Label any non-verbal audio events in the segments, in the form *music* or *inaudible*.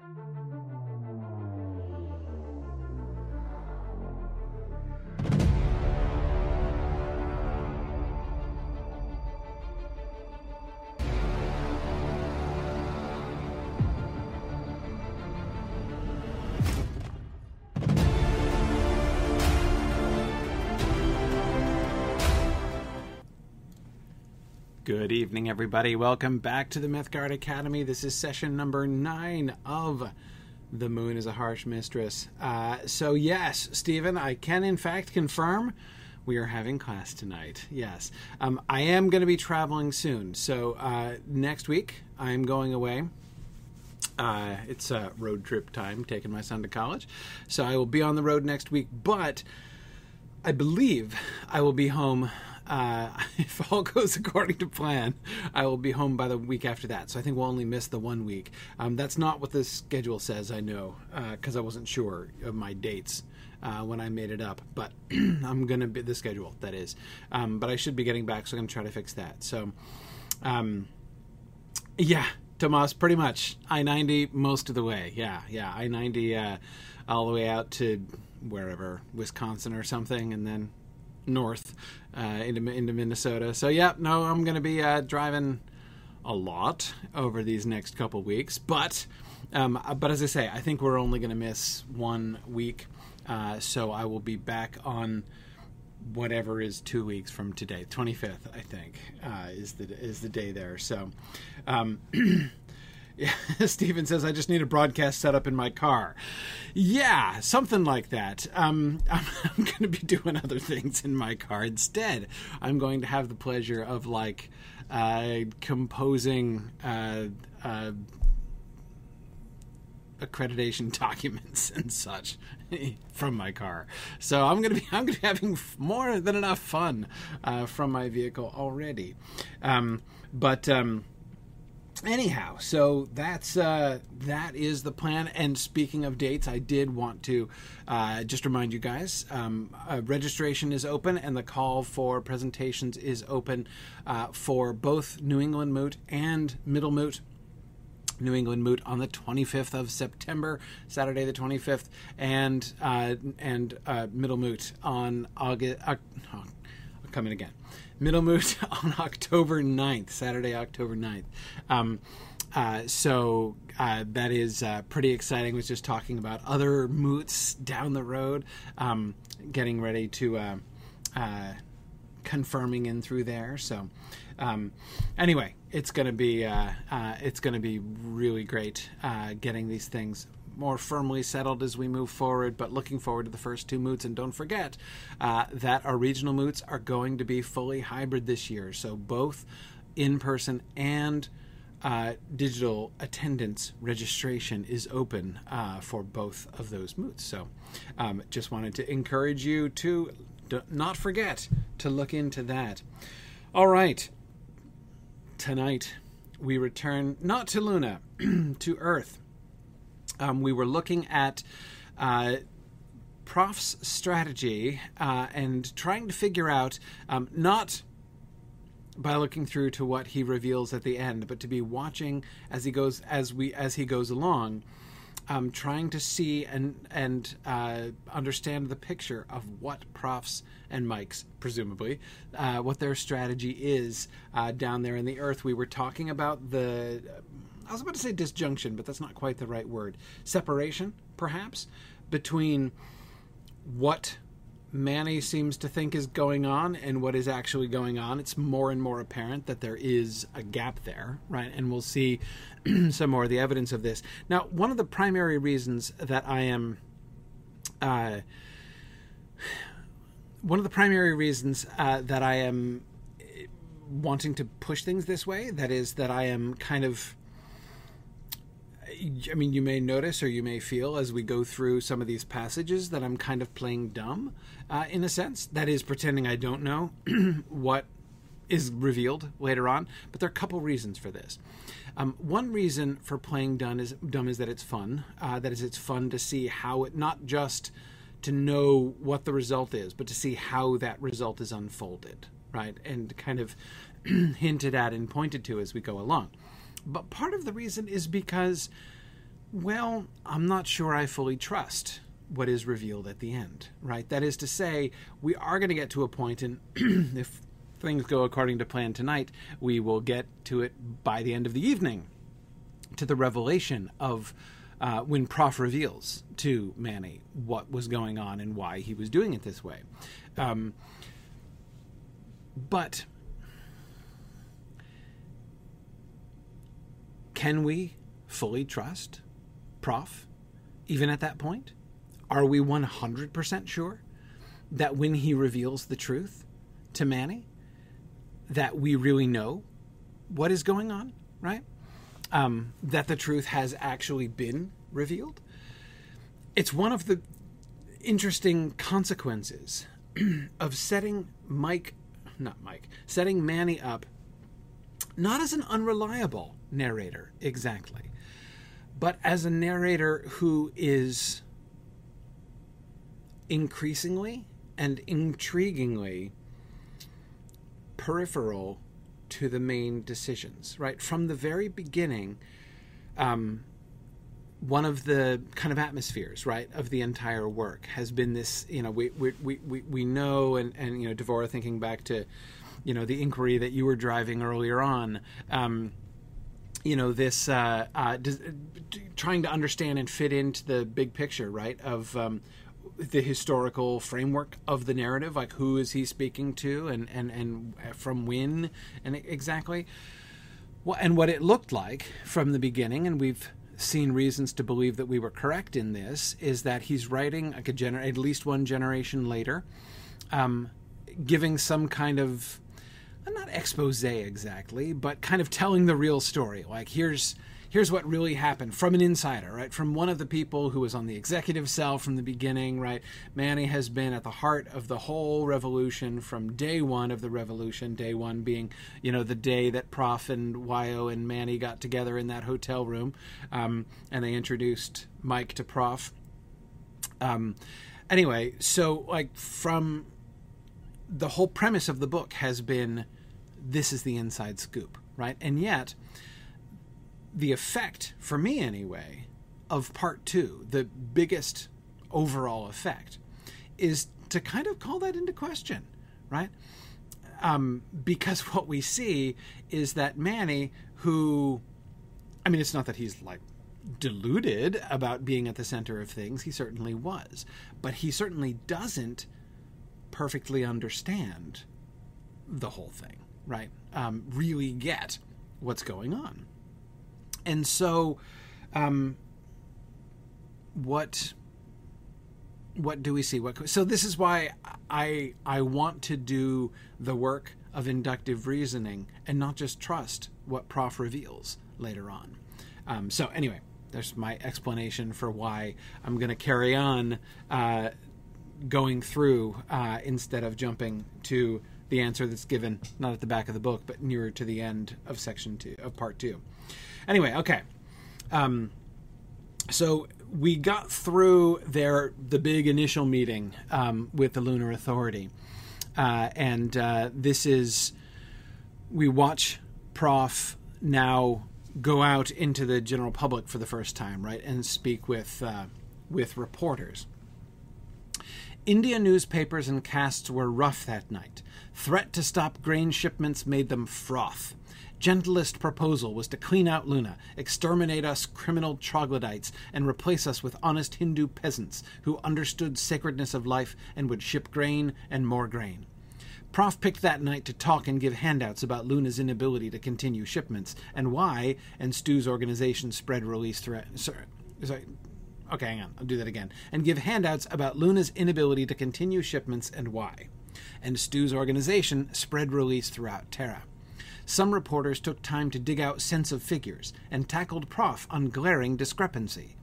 thank you Good evening, everybody. Welcome back to the Mythgard Academy. This is session number nine of The Moon is a Harsh Mistress. Uh, so, yes, Stephen, I can in fact confirm we are having class tonight. Yes. Um, I am going to be traveling soon. So, uh, next week, I'm going away. Uh, it's a road trip time, taking my son to college. So, I will be on the road next week, but I believe I will be home uh, *laughs* if all goes according to plan, I will be home by the week after that. So I think we'll only miss the one week. Um, that's not what the schedule says, I know, because uh, I wasn't sure of my dates. Uh, when I made it up, but *clears throat* I'm gonna be the schedule that is. Um, but I should be getting back, so I'm gonna try to fix that. So, um, yeah, Tomas, pretty much I ninety most of the way. Yeah, yeah, I ninety uh, all the way out to wherever Wisconsin or something, and then north uh, into into Minnesota. So yeah, no, I'm going to be uh, driving a lot over these next couple weeks. But um, but as I say, I think we're only going to miss one week. Uh, so I will be back on whatever is two weeks from today, 25th, I think, uh, is the is the day there. So. Um, *clears throat* Yeah, *laughs* Steven says, I just need a broadcast set up in my car. Yeah, something like that. Um, *laughs* I'm, I'm going to be doing other things in my car instead. I'm going to have the pleasure of, like, uh, composing uh, uh, accreditation *laughs* documents and such from my car. So I'm gonna be I'm gonna be having more than enough fun uh, from my vehicle already. Um, but um, anyhow so that's uh, that is the plan and speaking of dates i did want to uh, just remind you guys um, uh, registration is open and the call for presentations is open uh, for both new england moot and middle moot New England Moot on the 25th of September, Saturday the 25th, and uh, and uh, Middle Moot on August. Uh, oh, coming again. Middle Moot *laughs* on October 9th, Saturday, October 9th. Um, uh, so uh, that is uh, pretty exciting. Was just talking about other moots down the road, um, getting ready to uh, uh, confirming in through there. So um, anyway, it's gonna be uh, it's gonna be really great getting these things more firmly settled as we move forward, but looking forward to the first two moots. And don't forget uh, that our regional moots are going to be fully hybrid this year. So both in person and uh, digital attendance registration is open uh, for both of those moots. So um, just wanted to encourage you to d- not forget to look into that. All right. Tonight we return not to Luna, *clears throat* to Earth um, we were looking at uh, Prof's strategy uh, and trying to figure out um, not by looking through to what he reveals at the end, but to be watching as he goes as we as he goes along, um, trying to see and and uh, understand the picture of what Prof's and Mike's presumably uh, what their strategy is uh, down there in the Earth. We were talking about the I was about to say disjunction, but that's not quite the right word. Separation, perhaps, between what Manny seems to think is going on and what is actually going on. It's more and more apparent that there is a gap there, right? And we'll see *clears throat* some more of the evidence of this. Now, one of the primary reasons that I am. Uh, one of the primary reasons uh, that I am wanting to push things this way, that is, that I am kind of I mean, you may notice or you may feel as we go through some of these passages that I'm kind of playing dumb uh, in a sense. That is, pretending I don't know *clears throat* what is revealed later on. But there are a couple reasons for this. Um, one reason for playing dumb is, dumb is that it's fun. Uh, that is, it's fun to see how it, not just to know what the result is, but to see how that result is unfolded, right? And kind of *clears throat* hinted at and pointed to as we go along. But part of the reason is because Well, I'm not sure I fully trust what is revealed at the end, right? That is to say, we are going to get to a point, and *clears throat* if things go according to plan tonight, we will get to it by the end of the evening, to the revelation of uh, when Prof reveals to Manny what was going on and why he was doing it this way. Um, but can we fully trust Prof even at that point? Are we 100% sure that when he reveals the truth to Manny, that we really know what is going on, right? Um, that the truth has actually been revealed? It's one of the interesting consequences *clears throat* of setting Mike, not Mike, setting Manny up not as an unreliable narrator exactly, but as a narrator who is increasingly and intriguingly peripheral to the main decisions, right? From the very beginning, um, one of the kind of atmospheres, right, of the entire work has been this, you know, we, we, we, we know, and, and, you know, Devora thinking back to, you know, the inquiry that you were driving earlier on, um, you know, this uh, uh, trying to understand and fit into the big picture, right, of um, the historical framework of the narrative, like who is he speaking to, and and and from when, and exactly, well, and what it looked like from the beginning, and we've seen reasons to believe that we were correct in this, is that he's writing like a gener- at least one generation later, um, giving some kind of not expose exactly, but kind of telling the real story. Like here's here's what really happened from an insider, right? From one of the people who was on the executive cell from the beginning, right? Manny has been at the heart of the whole revolution from day one of the revolution, day one being, you know, the day that Prof and Wyoh and Manny got together in that hotel room um, and they introduced Mike to Prof. Um, anyway, so like from the whole premise of the book has been this is the inside scoop, right? And yet, the effect, for me anyway, of part two, the biggest overall effect, is to kind of call that into question, right? Um, because *laughs* what we see is that Manny, who, I mean, it's not that he's like deluded about being at the center of things, he certainly was, but he certainly doesn't perfectly understand the whole thing, right? Um, really get what's going on. And so, um, what what do we see? What so this is why I I want to do the work of inductive reasoning and not just trust what Prof reveals later on. Um, so anyway, there's my explanation for why I'm going to carry on uh, going through uh, instead of jumping to the answer that's given not at the back of the book but nearer to the end of section two of part two. Anyway, okay. Um, so we got through their the big initial meeting um, with the Lunar Authority, uh, and uh, this is we watch Prof now go out into the general public for the first time, right, and speak with uh, with reporters. India newspapers and casts were rough that night. Threat to stop grain shipments made them froth gentlest proposal was to clean out Luna, exterminate us criminal troglodytes, and replace us with honest Hindu peasants who understood sacredness of life and would ship grain and more grain. Prof picked that night to talk and give handouts about Luna's inability to continue shipments and why, and Stu's organization spread release threat. Sorry, sorry. Okay, hang on. I'll do that again. And give handouts about Luna's inability to continue shipments and why. And Stu's organization spread release throughout Terra. Some reporters took time to dig out sense of figures and tackled Prof on glaring discrepancy.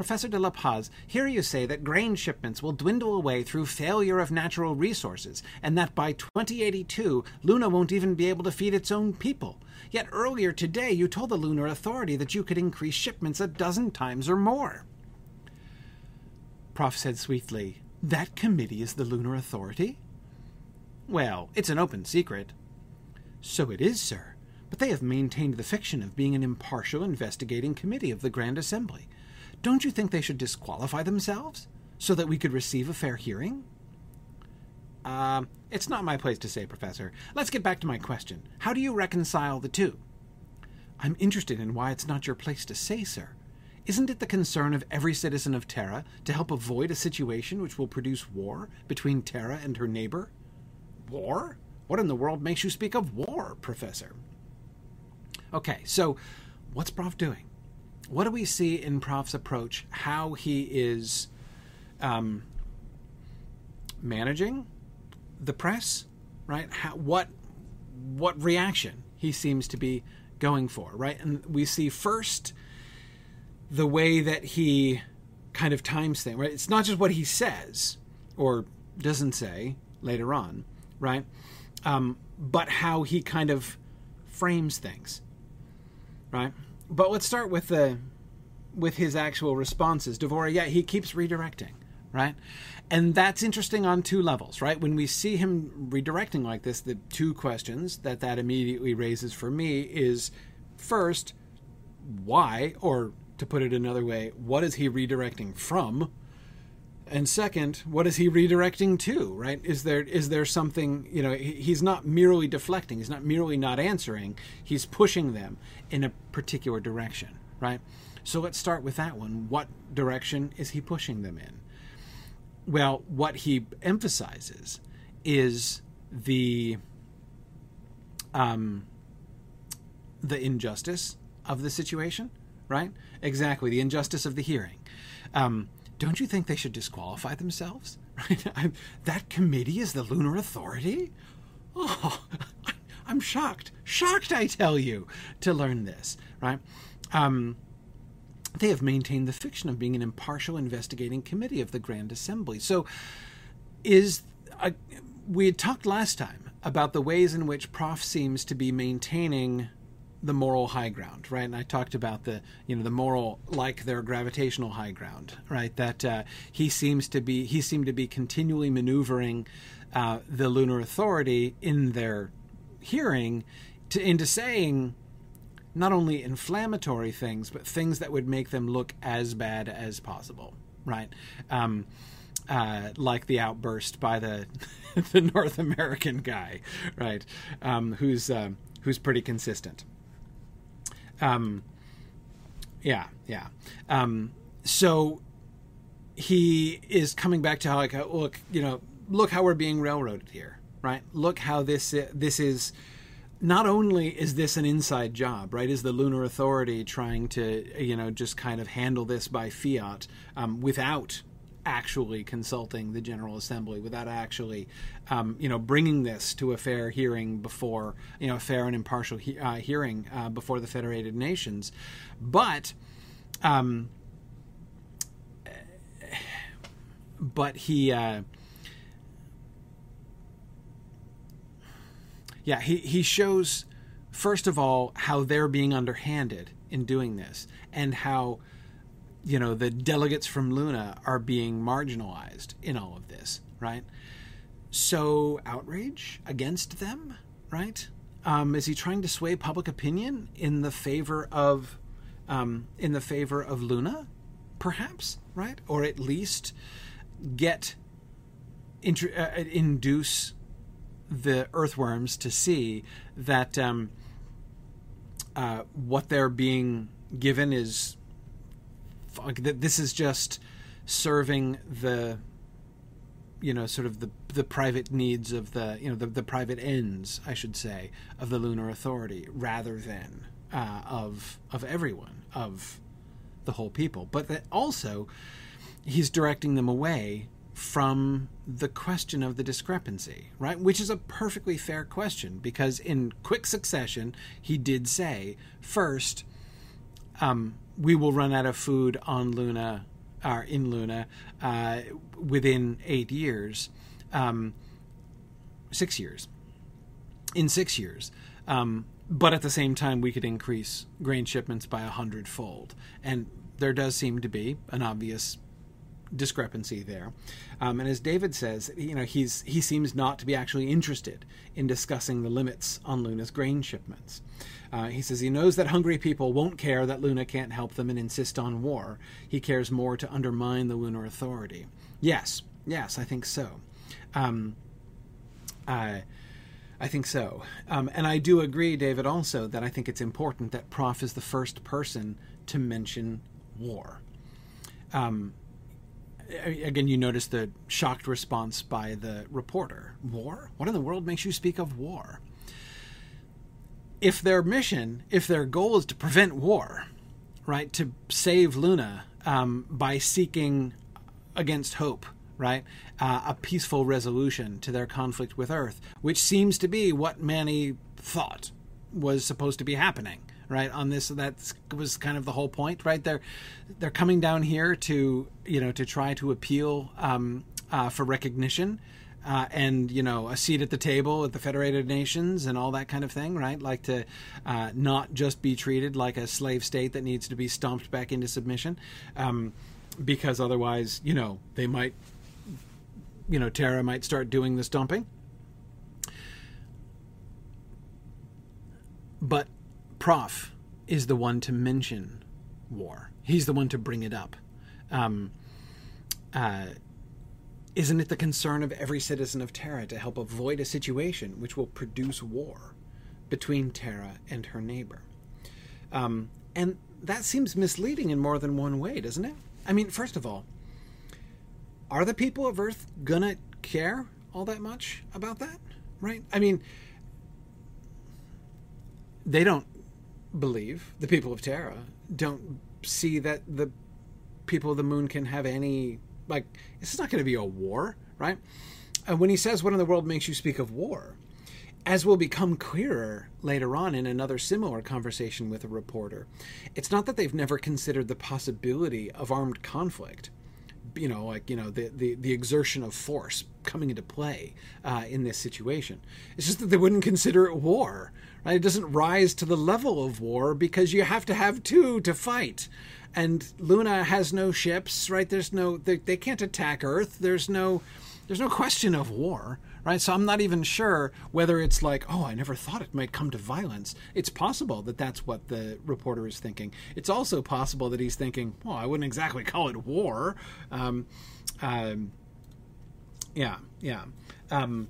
Professor de la Paz, here you say that grain shipments will dwindle away through failure of natural resources, and that by 2082, Luna won't even be able to feed its own people. Yet earlier today, you told the Lunar Authority that you could increase shipments a dozen times or more. Prof said sweetly, That committee is the Lunar Authority? Well, it's an open secret. So it is, sir. But they have maintained the fiction of being an impartial investigating committee of the Grand Assembly. don't you think they should disqualify themselves so that we could receive a fair hearing? Uh, it's not my place to say, Professor. Let's get back to my question. How do you reconcile the two? I'm interested in why it's not your place to say, sir. Isn't it the concern of every citizen of Terra to help avoid a situation which will produce war between Terra and her neighbor? War? What in the world makes you speak of war, Professor? Okay, so what's Prof doing? What do we see in Prof's approach? How he is um, managing the press, right? How, what what reaction he seems to be going for, right? And we see first the way that he kind of times things, right? It's not just what he says or doesn't say later on, right? Um, but how he kind of frames things, right? But let's start with the with his actual responses. Devora, yeah, he keeps redirecting, right? And that's interesting on two levels, right? When we see him redirecting like this, the two questions that that immediately raises for me is first, why, or to put it another way, what is he redirecting from? And second, what is he redirecting to? Right? Is there is there something you know? He's not merely deflecting. He's not merely not answering. He's pushing them in a particular direction. Right? So let's start with that one. What direction is he pushing them in? Well, what he emphasizes is the um, the injustice of the situation, right? Exactly, the injustice of the hearing. Um, don't you think they should disqualify themselves? *laughs* Right? I'm, that committee is the Lunar Authority? Oh, *laughs* I'm shocked, shocked, I tell you, to learn this, right? Um, they have maintained the fiction of being an impartial investigating committee of the Grand Assembly. So, is uh, we had talked last time about the ways in which Prof seems to be maintaining the moral high ground, right? And I talked about the you know the moral like their gravitational high ground, right? That uh, he seems to be he seemed to be continually maneuvering uh, the lunar authority in their hearing to into saying not only inflammatory things, but things that would make them look as bad as possible, right? Um, uh, like the outburst by the *laughs* the North American guy, right? Um, who's uh, who's pretty consistent. Um, yeah, yeah. Um, so he is coming back to how like look, you know, look how we're being railroaded here, right? Look how this this is not only is this an inside job, right? Is the Lunar Authority trying to, you know, just kind of handle this by fiat um, without actually consulting the General Assembly, without actually, um, you know, bringing this to a fair hearing before, you know, a fair and impartial he- uh, hearing uh, before the Federated Nations, but. Um, but he uh, yeah, he, he shows, first of all, how they're being underhanded in doing this and how, you know, the delegates from Luna are being marginalized in all of this, right? So, outrage against them, right? Um, is he trying to sway public opinion in the favor of, um, in the favor of Luna, perhaps, right? Or at least get, uh, induce the earthworms to see that um, uh, what they're being given is that this is just serving the you know sort of the the private needs of the you know the, the private ends I should say of the lunar authority rather than uh, of of everyone of the whole people but that also he's directing them away from the question of the discrepancy, right? Which is a perfectly fair question because in quick succession, he did say, first, um, we will run out of food on Luna, or in Luna, uh, within eight years, um, six years. In six years. Um, but at the same time, we could increase grain shipments by a hundredfold. And there does seem to be an obvious discrepancy there. Um, and as David says, you know, he's he seems not to be actually interested in discussing the limits on Luna's grain shipments. Uh, he says he knows that hungry people won't care that Luna can't help them and insist on war. He cares more to undermine the lunar authority. Yes, yes, I think so. Um, I, I think so. Um, and I do agree, David, also that I think it's important that Prof is the first person to mention war. Um, again, you notice the shocked response by the reporter. War? What in the world makes you speak of war? If their mission, if their goal is to prevent war, right, to save Luna um, by seeking against hope, right, uh, a peaceful resolution to their conflict with Earth, which seems to be what Manny thought was supposed to be happening right on this that was kind of the whole point right? They're they're coming down here to you know to try to appeal um, uh, for recognition uh, and you know a seat at the table at the Federated Nations and all that kind of thing, right? Like to uh, not just be treated like a slave state that needs to be stomped back into submission, um, because otherwise, you know, they might, you know, Terra might start doing the stomping. But Prof is the one to mention war. He's the one to bring it up. Um, uh, isn't it the concern of every citizen of Terra to help avoid a situation which will produce war between Terra and her neighbor? Um, and that seems misleading in more than one way, doesn't it? I mean, first of all, are the people of Earth gonna care all that much about that? Right? I mean, they don't believe, the people of Terra, don't see that the people of the moon can have any like this is not going to be a war, right? And when he says, "What in the world makes you speak of war?" As will become clearer later on in another similar conversation with a reporter, it's not that they've never considered the possibility of armed conflict you know, like you know, the the, the exertion of force coming into play uh, in this situation. It's just that they wouldn't consider it war. Right? It doesn't rise to the level of war because you have to have two to fight. And Luna has no ships, right? There's no they, they can't attack Earth. There's no there's no question of war right? So I'm not even sure whether it's like, oh, I never thought it might come to violence. It's possible that that's what the reporter is thinking. It's also possible that he's thinking, well, I wouldn't exactly call it war. Um, um, yeah, yeah. Um,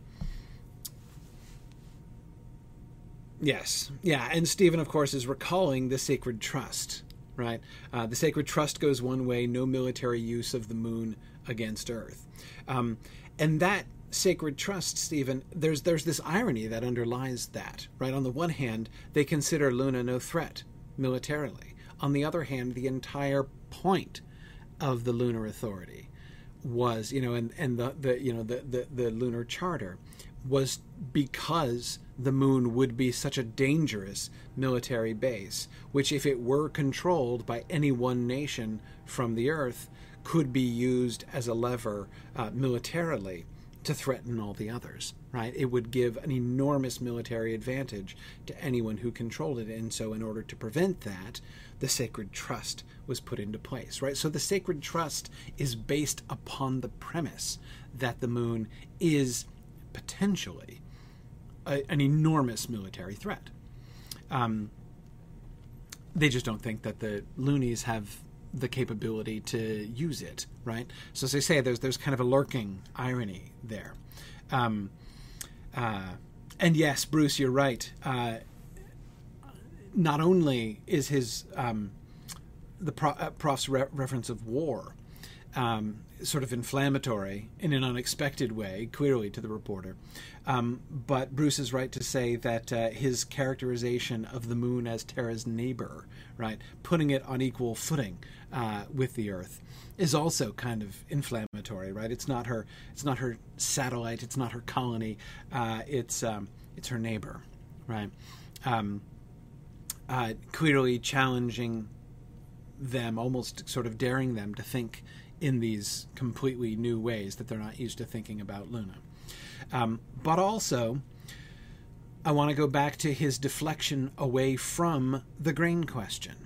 yes, yeah. And Stephen, of course, is recalling the sacred trust, right? Uh, the sacred trust goes one way: no military use of the moon against Earth, um, and that sacred trust, Stephen, there's there's this irony that underlies that. Right? On the one hand, they consider Luna no threat militarily. On the other hand, the entire point of the lunar authority was, you know, and, and the, the you know the, the, the lunar charter was because the moon would be such a dangerous military base, which if it were controlled by any one nation from the earth, could be used as a lever uh, militarily to threaten all the others, right? It would give an enormous military advantage to anyone who controlled it. And so, in order to prevent that, the sacred trust was put into place, right? So, the sacred trust is based upon the premise that the moon is potentially a, an enormous military threat. Um, they just don't think that the loonies have the capability to use it, right? So as I say, there's there's kind of a lurking irony there. Um, uh, and yes, Bruce, you're right. Uh, not only is his um, the pro- uh, prof's re- reference of war um, sort of inflammatory in an unexpected way, clearly to the reporter. Um, but Bruce is right to say that uh, his characterization of the moon as Terra's neighbor, right, putting it on equal footing uh, with the Earth, is also kind of inflammatory, right? It's not her, it's not her satellite, it's not her colony, uh, it's um, it's her neighbor, right? Um, uh, clearly challenging them, almost sort of daring them to think in these completely new ways that they're not used to thinking about Luna. Um, but also, I want to go back to his deflection away from the grain question,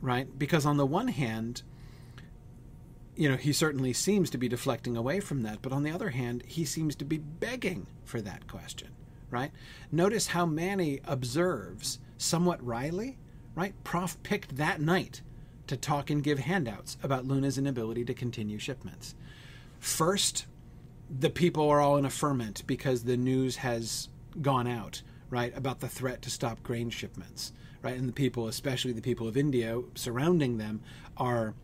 right? Because on the one hand, you know, he certainly seems to be deflecting away from that, but on the other hand, he seems to be begging for that question, right? Notice how Manny observes somewhat wryly, right? Prof picked that night to talk and give handouts about Luna's inability to continue shipments. First, the people are all in a ferment because the news has gone out, right, about the threat to stop grain shipments, right? And the people, especially the people of India surrounding them, are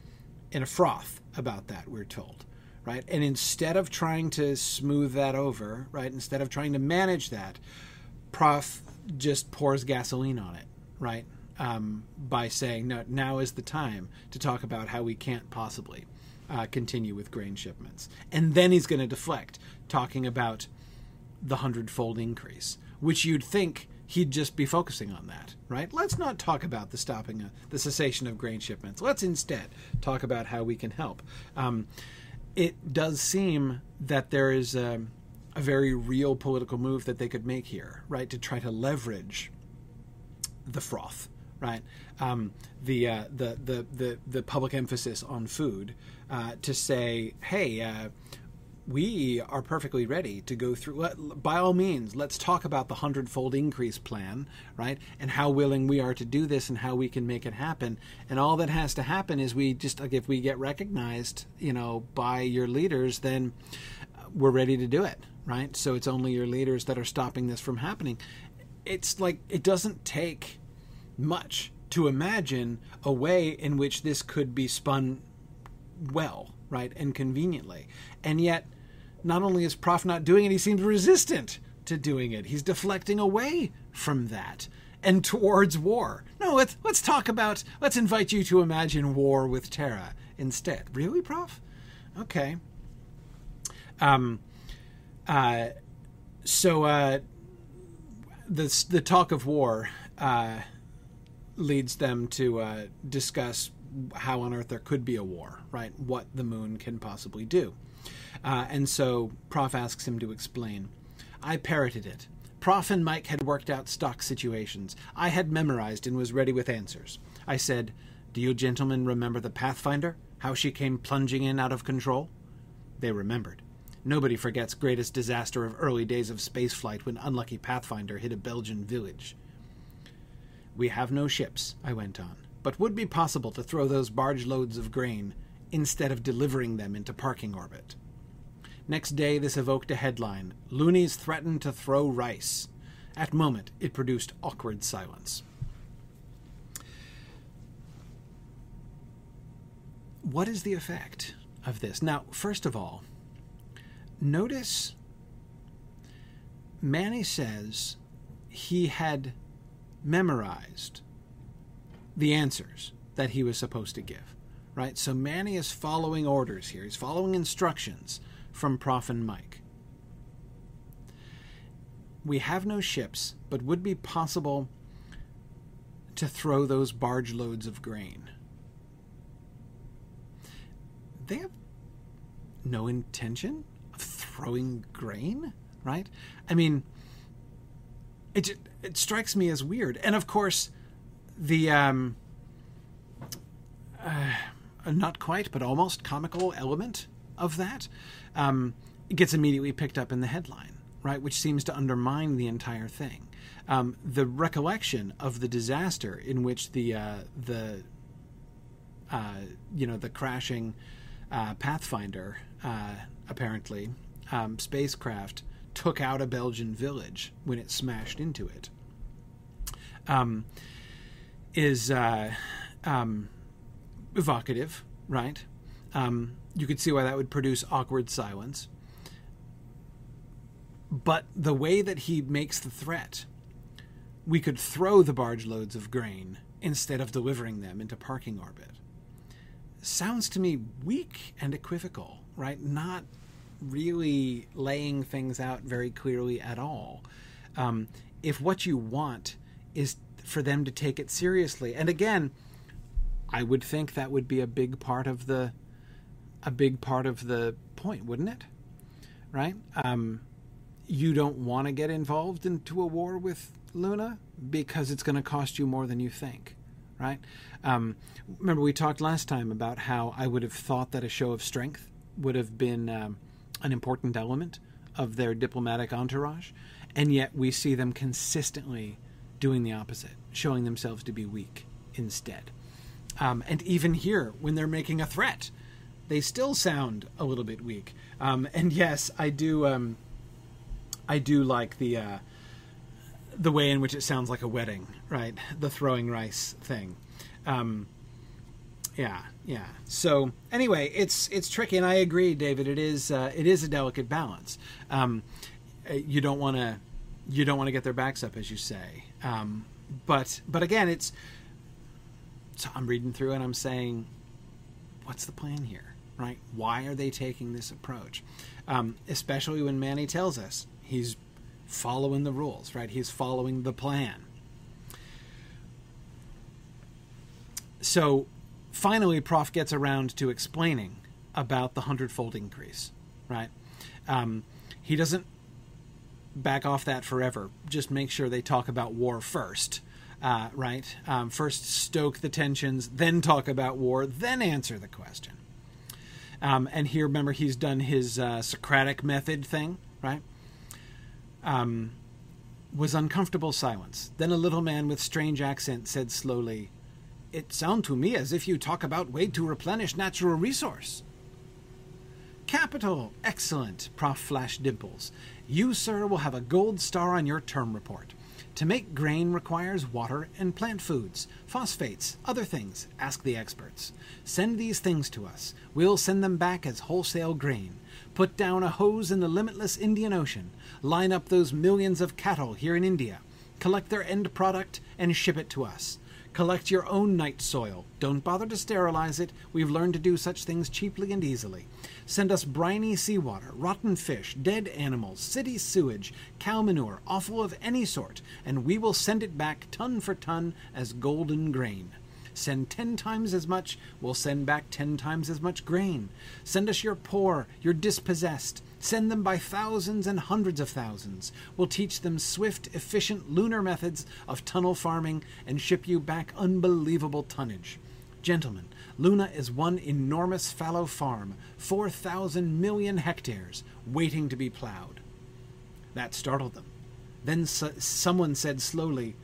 in a froth about that, we're told, right? And instead of trying to smooth that over, right, instead of trying to manage that, Prof just pours gasoline on it, right? Um, by saying, no, now is the time to talk about how we can't possibly uh, continue with grain shipments. And then he's going to deflect, talking about the hundredfold increase, which you'd think he'd just be focusing on that, right? Let's not talk about the stopping, of, the cessation of grain shipments. Let's instead talk about how we can help. Um, it does seem that there is a, a very real political move that they could make here, right, to try to leverage the froth right? Um, the, uh, the, the the the public emphasis on food uh, to say, hey, uh, we are perfectly ready to go through. By all means, let's talk about the hundredfold increase plan, right? And how willing we are to do this and how we can make it happen. And all that has to happen is we just like if we get recognized, you know, by your leaders, then we're ready to do it, right? So it's only your leaders that are stopping this from happening. It's like it doesn't take much to imagine a way in which this could be spun well, right, and conveniently. And yet not only is Prof not doing it, he seems resistant to doing it. He's deflecting away from that and towards war. No, let's let's talk about let's invite you to imagine war with Terra instead. Really, Prof? Okay. Um uh so uh the the talk of war uh leads them to uh, discuss how on earth there could be a war, right? What the moon can possibly do. Uh, and so Prof asks him to explain. I parroted it. Prof and Mike had worked out stock situations. I had memorized and was ready with answers. I said, Do you gentlemen remember the Pathfinder? How she came plunging in out of control? They remembered. Nobody forgets greatest disaster of early days of spaceflight when unlucky Pathfinder hit a Belgian village. We have no ships, I went on, but would be possible to throw those barge loads of grain instead of delivering them into parking orbit. Next day, this evoked a headline Loonies threaten to throw rice. At moment, it produced awkward silence. What is the effect of this? Now, first of all, notice Manny says he had memorized the answers that he was supposed to give, right? So Manny is following orders here. He's following instructions from Prof and Mike. We have no ships, but would be possible to throw those barge loads of grain. They have no intention of throwing grain, right? I mean, it it strikes me as weird. And of course, the um, uh, not quite, but almost comical element of that um, gets immediately picked up in the headline, right? Which seems to undermine the entire thing. Um, the recollection of the disaster in which the uh, the uh, you know the crashing uh, Pathfinder uh, apparently um, spacecraft took out a Belgian village when it smashed into it. Um, is uh, um, evocative, right? Um, you could see why that would produce awkward silence. But the way that he makes the threat, we could throw the barge loads of grain instead of delivering them into parking orbit. Sounds to me weak and equivocal, right? Not really laying things out very clearly at all. Um, if what you want is for them to take it seriously, and again, I would think that would be a big part of the a big part of the point, wouldn't it? Right? Um, you don't want to get involved into a war with Luna because it's going to cost you more than you think, right? Um, remember, we talked last time about how I would have thought that a show of strength would have been um, an important element of their diplomatic entourage, and yet we see them consistently doing the opposite, showing themselves to be weak instead. Um, and even here, when they're making a threat, they still sound a little bit weak. Um, and yes, I do. Um, I do like the uh, the way in which it sounds like a wedding, right? The throwing rice thing. Um, yeah, yeah. So anyway, it's it's tricky, and I agree, David. It is uh, it is a delicate balance. Um, uh, you don't want to you don't want to get their backs up, as you say. Um, but but again, it's so I'm reading through and I'm saying, what's the plan here, right? Why are they taking this approach? Um, especially when Manny tells us he's following the rules, right? He's following the plan. So finally, Prof gets around to explaining about the hundredfold increase, right? Um, he doesn't back off that forever. Just make sure they talk about war first, uh, right? Um, first stoke the tensions, then talk about war, then answer the question. Um, and here, remember, he's done his uh, Socratic method thing, right? Um, was uncomfortable silence. Then a little man with strange accent said slowly, It sounds to me as if you talk about way to replenish natural resource. Capital! Excellent! Prof flashed dimples. You, sir, will have a gold star on your term report. To make grain requires water and plant foods, phosphates, other things. Ask the experts. Send these things to us. We'll send them back as wholesale grain. Put down a hose in the limitless Indian Ocean. Line up those millions of cattle here in India. Collect their end product and ship it to us. Collect your own night soil. Don't bother to sterilize it. We've learned to do such things cheaply and easily. Send us briny seawater, rotten fish, dead animals, city sewage, cow manure, offal of any sort, and we will send it back ton for ton as golden grain. Send ten times as much, we'll send back ten times as much grain. Send us your poor, your dispossessed. Send them by thousands and hundreds of thousands. We'll teach them swift, efficient lunar methods of tunnel farming and ship you back unbelievable tonnage. Gentlemen, Luna is one enormous fallow farm, 4,000 million hectares, waiting to be plowed. That startled them. Then so- someone said slowly,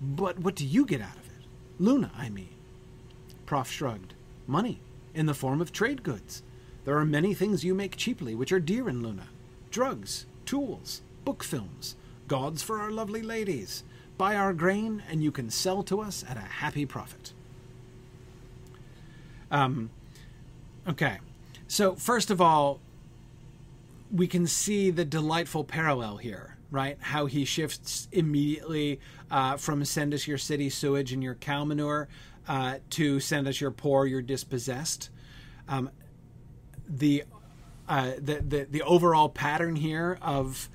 But what do you get out of it? Luna, I mean. Prof shrugged. Money, in the form of trade goods. There are many things you make cheaply which are dear in Luna drugs, tools, book films, gauds for our lovely ladies. Buy our grain, and you can sell to us at a happy profit. Um, okay. So, first of all, we can see the delightful parallel here, right? How he shifts immediately uh, from send us your city sewage and your cow manure uh, to send us your poor, your dispossessed. Um, the, uh, the the the overall pattern here of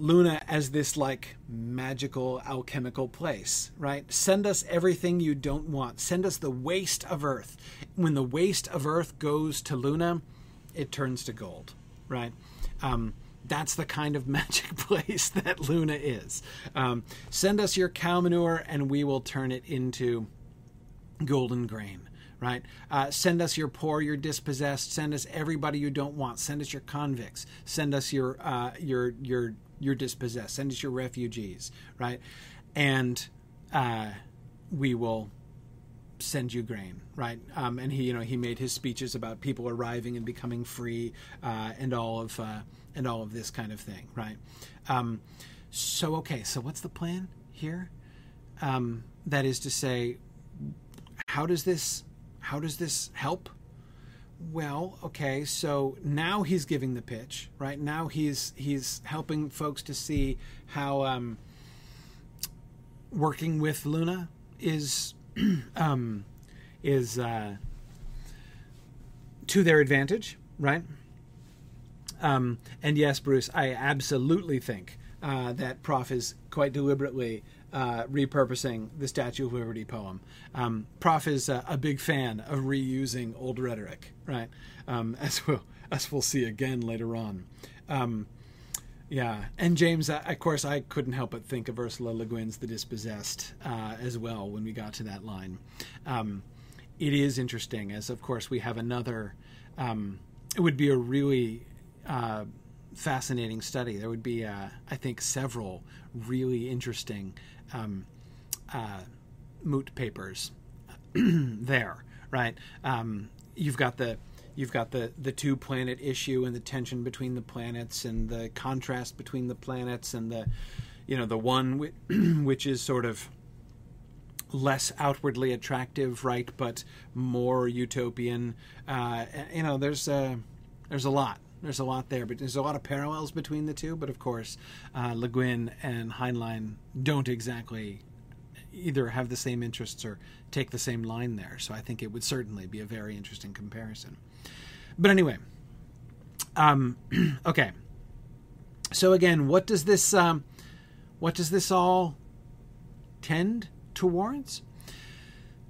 Luna as this like magical alchemical place, right? Send us everything you don't want. Send us the waste of Earth. When the waste of Earth goes to Luna, it turns to gold, right? Um, that's the kind of *laughs* magic place that Luna is. Um, send us your cow manure and we will turn it into golden grain right? Uh, send us your poor, your dispossessed. Send us everybody you don't want. Send us your convicts. Send us your uh, your your your dispossessed. Send us your refugees, right? And uh, we will send you grain, right? Um, and he, you know, he made his speeches about people arriving and becoming free, uh, and all of uh, and all of this kind of thing, right? Um, so okay, so what's the plan here? Um, that is to say, how does this how does this help? Well, okay, so now he's giving the pitch, right? Now he's he's helping folks to see how um, working with Luna is *clears throat* um, is uh, to their advantage, right? Um, and yes, Bruce, I absolutely think uh, that Prof is quite deliberately uh, repurposing the Statue of Liberty poem. Um, Prof is a, big fan of reusing old rhetoric, right? Um, *laughs* as we'll as we'll see again later on. Um, Yeah, and James, uh, of course, I couldn't help but think of Ursula Le Guin's The Dispossessed uh, as well when we got to that line. Um, it is interesting, as of course we have another. Um, it would be a really uh, fascinating study. There would be, uh, I think, several really interesting um, uh, moot papers *clears throat* there. Right? Um, you've got the you've got the the two planet issue and the tension between the planets and the contrast between the planets and the you know the one *clears throat* which is sort of less outwardly attractive, right, but more utopian. Uh, you know, there's a there's a lot. There's a lot there, but there's a lot of parallels between the two. But of course, uh, Le Guin and Heinlein don't exactly either have the same interests or take the same line there. So I think it would certainly be a very interesting comparison. But anyway, um, *clears throat* okay. So again, what does this um, what does this all tend towards?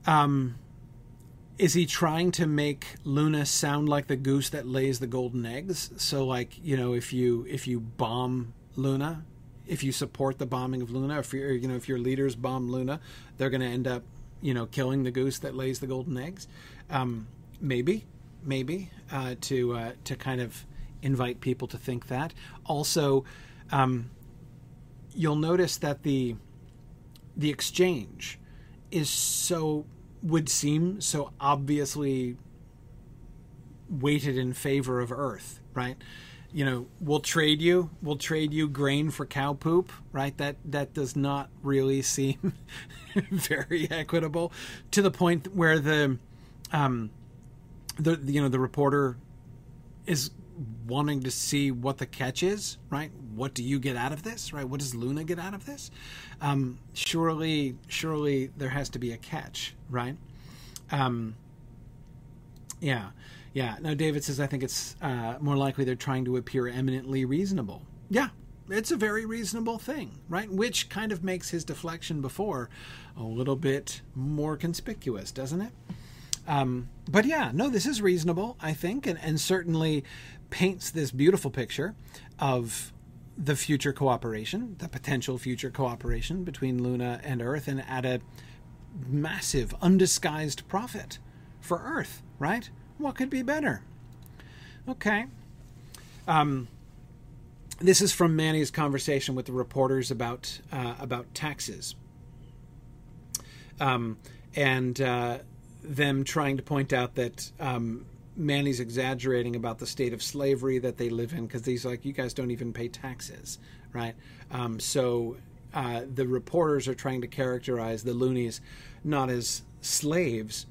Um, is he trying to make Luna sound like the goose that lays the golden eggs? So, like you know, if you if you bomb Luna, if you support the bombing of Luna, if you're you know if your leaders bomb Luna, they're going to end up you know killing the goose that lays the golden eggs. Um, maybe, maybe uh, to uh, to kind of invite people to think that. Also, um, you'll notice that the the exchange is so would seem so obviously weighted in favor of Earth, right? You know, we'll trade you, we'll trade you grain for cow poop, right? That that does not really *laughs* seem very equitable to the point where the um the you know the reporter is wanting to see what the catch is, right? What do you get out of this, right? What does Luna get out of this? Um, surely, surely there has to be a catch, right? Um, yeah, yeah. Now David says I think it's uh, more likely they're trying to appear eminently reasonable. Yeah, it's a very reasonable thing, right? Which kind of makes his deflection before a little bit more conspicuous, doesn't it? Um, but yeah, no, this is reasonable, I think, and, and certainly paints this beautiful picture of the future cooperation, the potential future cooperation between Luna and Earth, and at a massive, undisguised profit for Earth, right? What could be better? Okay. Um, this is from Manny's conversation with the reporters about uh, about taxes, um, and uh, them trying to point out that um, Manny's exaggerating about the state of slavery that they live in because he's like, you guys don't even pay taxes, right? Um, so uh, the reporters are trying to characterize the loonies not as slaves,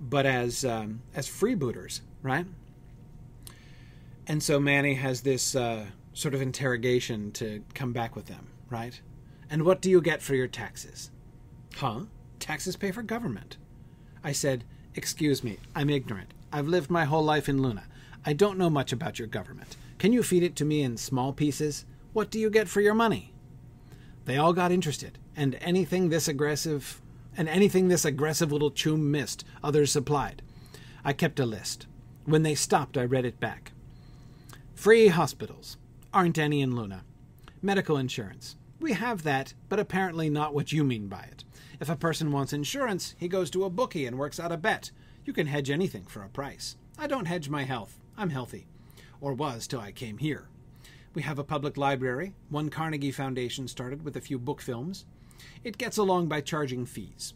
but as um, as freebooters, right? And so Manny has this uh, sort of interrogation to come back with them, right? And what do you get for your taxes? Huh? Taxes pay for government. I said, Excuse me, I'm ignorant. I've lived my whole life in Luna. I don't know much about your government. Can you feed it to me in small pieces? What do you get for your money? They all got interested, and anything this aggressive and anything this aggressive little chum missed, others supplied. I kept a list. When they stopped, I read it back. Free hospitals. Aren't any in Luna. Medical insurance. We have that, but apparently not what you mean by it. If a person wants insurance, he goes to a bookie and works out a bet. You can hedge anything for a price. I don't hedge my health. I'm healthy. Or was till I came here. We have a public library, one Carnegie Foundation started with a few book films. It gets along by charging fees.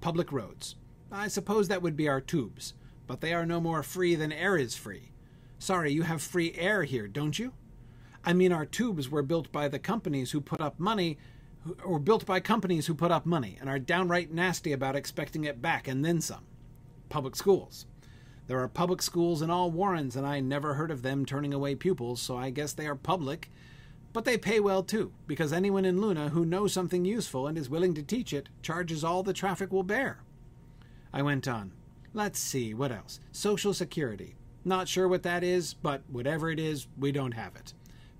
Public roads. I suppose that would be our tubes, but they are no more free than air is free. Sorry, you have free air here, don't you? I mean, our tubes were built by the companies who put up money, or built by companies who put up money and are downright nasty about expecting it back and then some public schools. There are public schools in all Warrens, and I never heard of them turning away pupils, so I guess they are public. But they pay well too, because anyone in Luna who knows something useful and is willing to teach it charges all the traffic will bear. I went on. Let's see, what else? Social Security. Not sure what that is, but whatever it is, we don't have it.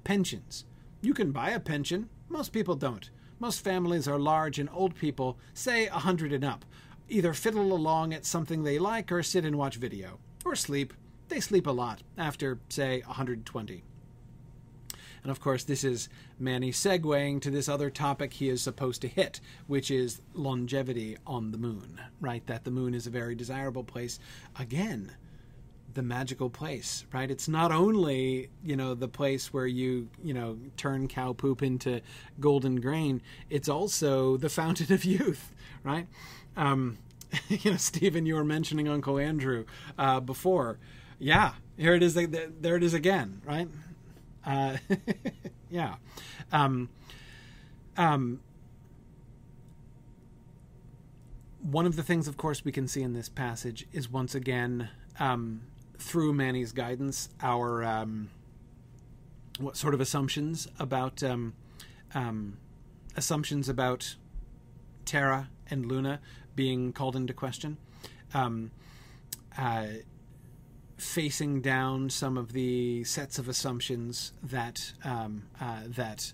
Pensions. You can buy a pension. Most people don't. Most families are large and old people, say a hundred and up, either fiddle along at something they like or sit and watch video. Or sleep. They sleep a lot, after, say, 120. And of course, this is Manny segueing to this other topic he is supposed to hit, which is longevity on the moon, right? That the moon is a very desirable place. Again, the magical place, right? It's not only, you know, the place where you, you know, turn cow poop into golden grain, it's also the fountain of youth, right? Um, *laughs* you know, Stephen, you were mentioning Uncle Andrew uh, before. Yeah, here it is. There it is again, right? Uh, *laughs* yeah. Um, um, one of the things, of course, we can see in this passage is once again um, through Manny's guidance, our um, what sort of assumptions about um, um, assumptions about Terra and Luna being called into question, um, uh, facing down some of the sets of assumptions that um, uh, that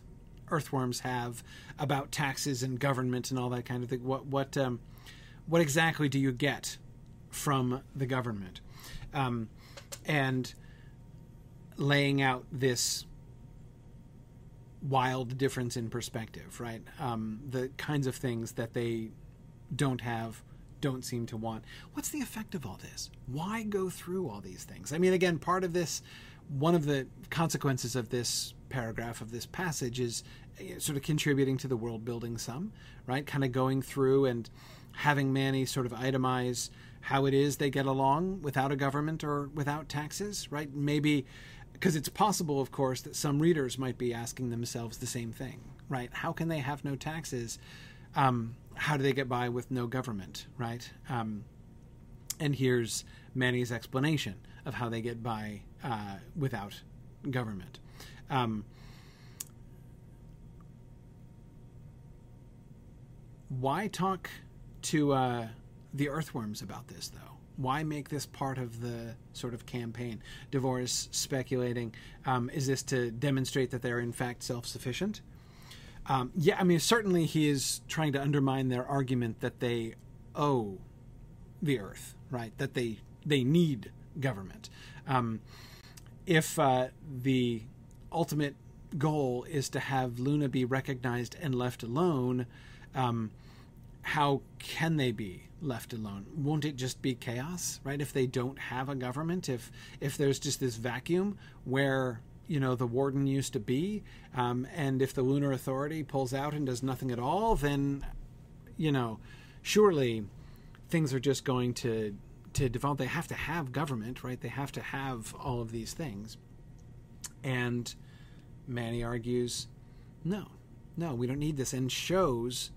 earthworms have about taxes and government and all that kind of thing. What what um, what exactly do you get from the government? Um, and laying out this wild difference in perspective, right? Um, the kinds of things that they don't have, don't seem to want. What's the effect of all this? Why go through all these things? I mean, again, part of this, one of the consequences of this paragraph of this passage is eh, sort of contributing to the world building some, right? Kind of going through and having Manny sort of itemize how it is they get along without a government or without taxes, right? Maybe because it's possible, of course, that some readers might be asking themselves the same thing, right? How can they have no taxes? Um, how do they get by with no government, right? Um, and here's Manny's explanation of how they get by uh, without government. Um, why talk to uh, the earthworms about this, though? Why make this part of the sort of campaign? Devore is speculating um, is this to demonstrate that they're in fact self sufficient? Um, yeah, I mean, certainly he is trying to undermine their argument that they owe the earth, right? That they they need government. Um, if uh, the ultimate goal is to have Luna be recognized and left alone, um, how can they be left alone? Won't it just be chaos, right? If they don't have a government, if if there's just this vacuum where you know the warden used to be, um, and if the Lunar Authority pulls out and does nothing at all, then you know surely things are just going to to develop. They have to have government, right? They have to have all of these things, and Manny argues, no, no, we don't need this, and shows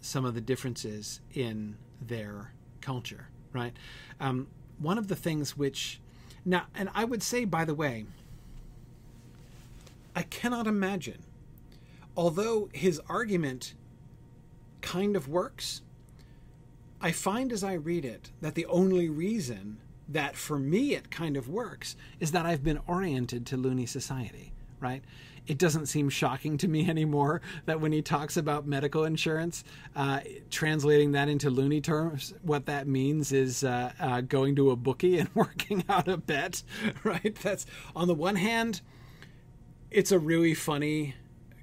some of the differences in their culture, right? Um, one of the things which, now, and I would say, by the way, I cannot imagine, although his argument kind of works, I find as I read it that the only reason that for me it kind of works is that I've been oriented to loony society, right? it doesn't seem shocking to me *laughs* anymore that when he talks about medical insurance, uh, translating that into loony terms, what that means is uh, uh, going to a bookie and *laughs* working out a bet, *laughs* right? That's on the one hand, it's a really funny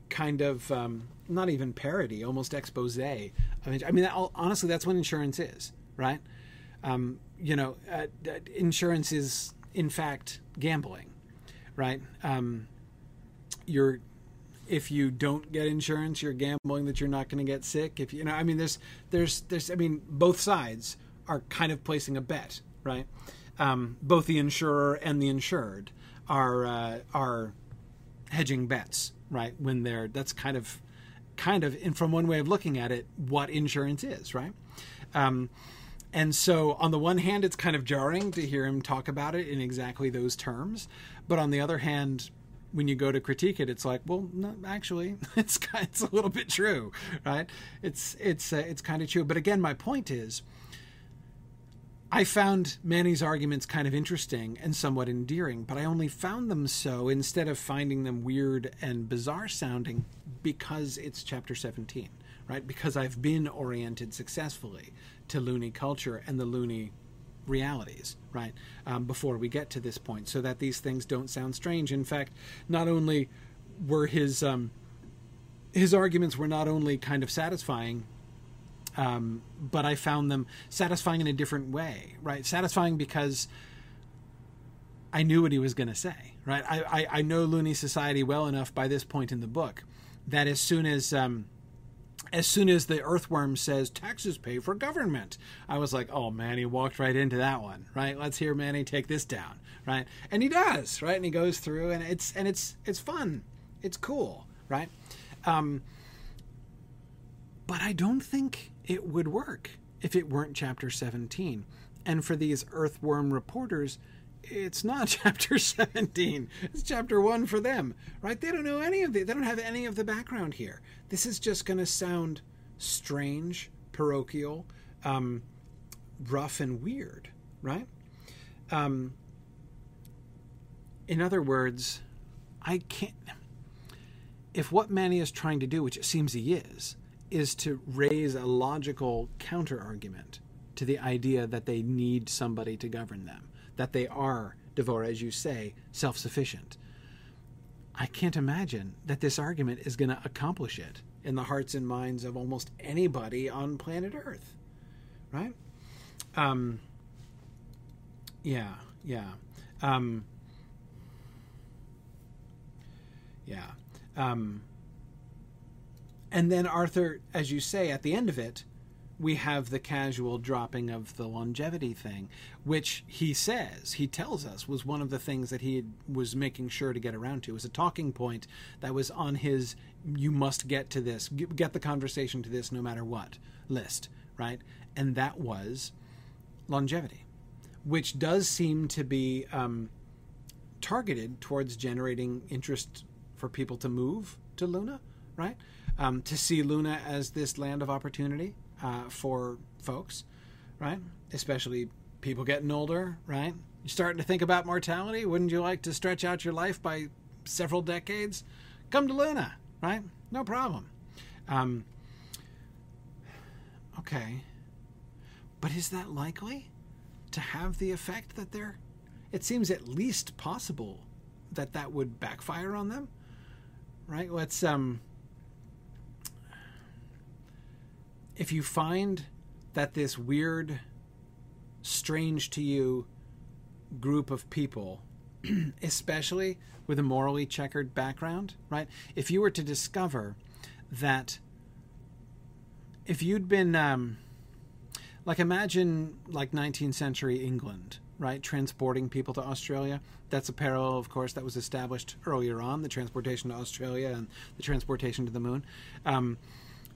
kind of um, not even parody, almost expose. I mean, I mean, honestly, that's what insurance is, right? Um, you know, uh, insurance is in fact gambling, right? Um, you're if you don't get insurance, you're gambling that you're not going to get sick. If you, you know, I mean, there's, there's, there's, I mean, both sides are kind of placing a bet, right? Um, both the insurer and the insured are uh, are hedging bets, right? When they're that's kind of, kind of, and from one way of looking at it, what insurance is, right? Um, and so, on the one hand, it's kind of jarring to hear him talk about it in exactly those terms, but on the other hand, when you go to critique it, it's like, well, no, actually, *laughs* it's it's a little bit true, right? It's it's uh, it's kind of true. But again, my point is, I found Manny's arguments kind of interesting and somewhat endearing, but I only found them so instead of finding them weird and bizarre sounding because it's chapter 17, right? Because I've been oriented successfully to loony culture and the loony realities, right? Um, before we get to this point, so that these things don't sound strange. In fact, not only were his um, his arguments were not only kind of satisfying, um, but I found them satisfying in a different way, right? Satisfying because I knew what he was going to say, right? I, I, I know Loony Society well enough by this point in the book that as soon as um, as soon as the earthworm says taxes pay for government, I was like, oh man, he walked right into that one, right? Let's hear Manny take this down, right? And he does, right? And he goes through, and it's and it's it's fun, it's cool, right? Um, but I don't think it would work if it weren't chapter 17. And for these earthworm reporters, it's not *laughs* chapter 17 it's chapter 1 for them right? They don't know any of the they don't have any of the background here. This is just going to sound strange parochial um, rough and weird right? Um, in other words i can't if what manny is trying to do which it seems he is is to raise a logical counter argument to the idea that they need somebody to govern them that they are, Devore, as you say, self sufficient. I can't imagine that this argument is going to accomplish it in the hearts and minds of almost anybody on planet Earth. Right? Um, yeah, yeah. Um, yeah. Um, and then Arthur, as you say, at the end of it, we have the casual dropping of the longevity thing, which he says, he tells us, was one of the things that he was making sure to get around to. It was a talking point that was on his you must get to this, get the conversation to this no matter what list, right? And that was longevity, which does seem to be um, targeted towards generating interest for people to move to Luna, right? Um, to see Luna as this land of opportunity, uh, for folks, right? Especially people getting older, right? You're starting to think about mortality. Wouldn't you like to stretch out your life by several decades? Come to Luna, right? No problem. Um, okay. But is that likely to have the effect that they're. It seems at least possible that that would backfire on them, right? Let's. Um, if you find that this weird, strange to you group of people, *clears throat* especially with a morally checkered background, right? If you were to discover that if you'd been, um, like, imagine like 19th century England, right? Transporting people to Australia. That's a parallel, of course, that was established earlier on the transportation to Australia and the transportation to the moon. Um,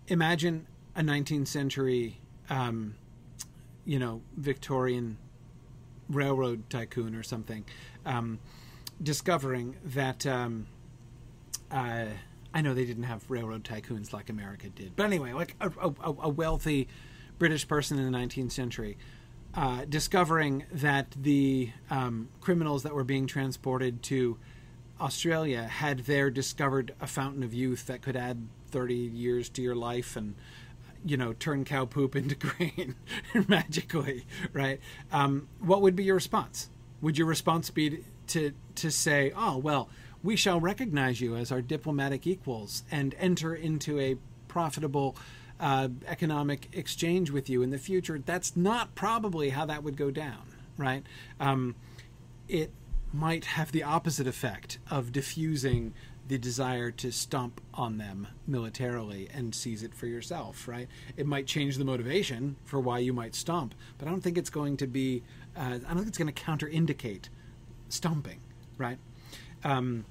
imagine a 19th century, um, you know, Victorian railroad tycoon or something, um, discovering that. Um, uh, I know they didn't have railroad tycoons like America did, but anyway, like a, a, a wealthy British person in the 19th century. Uh, discovering that the um, criminals that were being transported to Australia had there discovered a fountain of youth that could add 30 years to your life and you know, turn cow poop into *laughs* grain *laughs* magically, right? Um, what would be your response? Would your response be to to say, "Oh, well, we shall recognize you as our diplomatic equals and enter into a profitable uh, economic exchange with you in the future"? That's not probably how that would go down, right? Um, it might have the opposite effect of diffusing the desire to stomp on them militarily and seize it for yourself, right? It might change the motivation for why you might stomp, but I don't think it's going to be, uh, I don't think it's going to counter-indicate stomping, right? Um,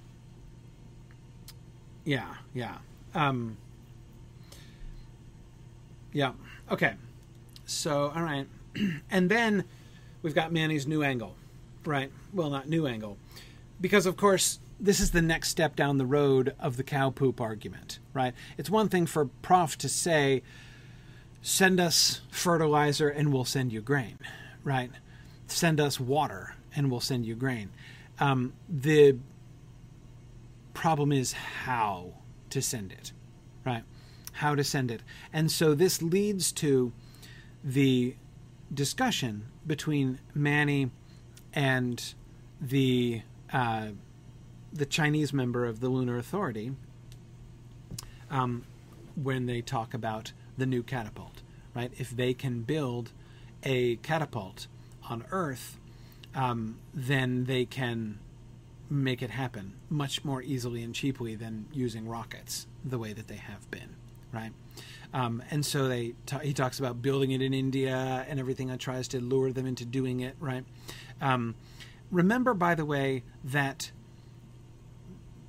yeah, yeah. Um, yeah, okay. So, all right. *clears throat* and then we've got Manny's new angle, right? Well, not new angle. Because, of course, this is the next step down the road of the cow poop argument, right? It's one thing for Prof to say, send us fertilizer and we'll send you grain, right? Send us water and we'll send you grain. Um, the problem is how to send it, right? How to send it. And so this leads to the discussion between Manny and the uh, the Chinese member of the Lunar Authority um, when they talk about the new catapult, right? If they can build a catapult on Earth, um, then they can make it happen much more easily and cheaply than using rockets the way that they have been, right? Um, and so they he talks about building it in India and everything and tries to lure them into doing it, right? Um, remember, by the way, that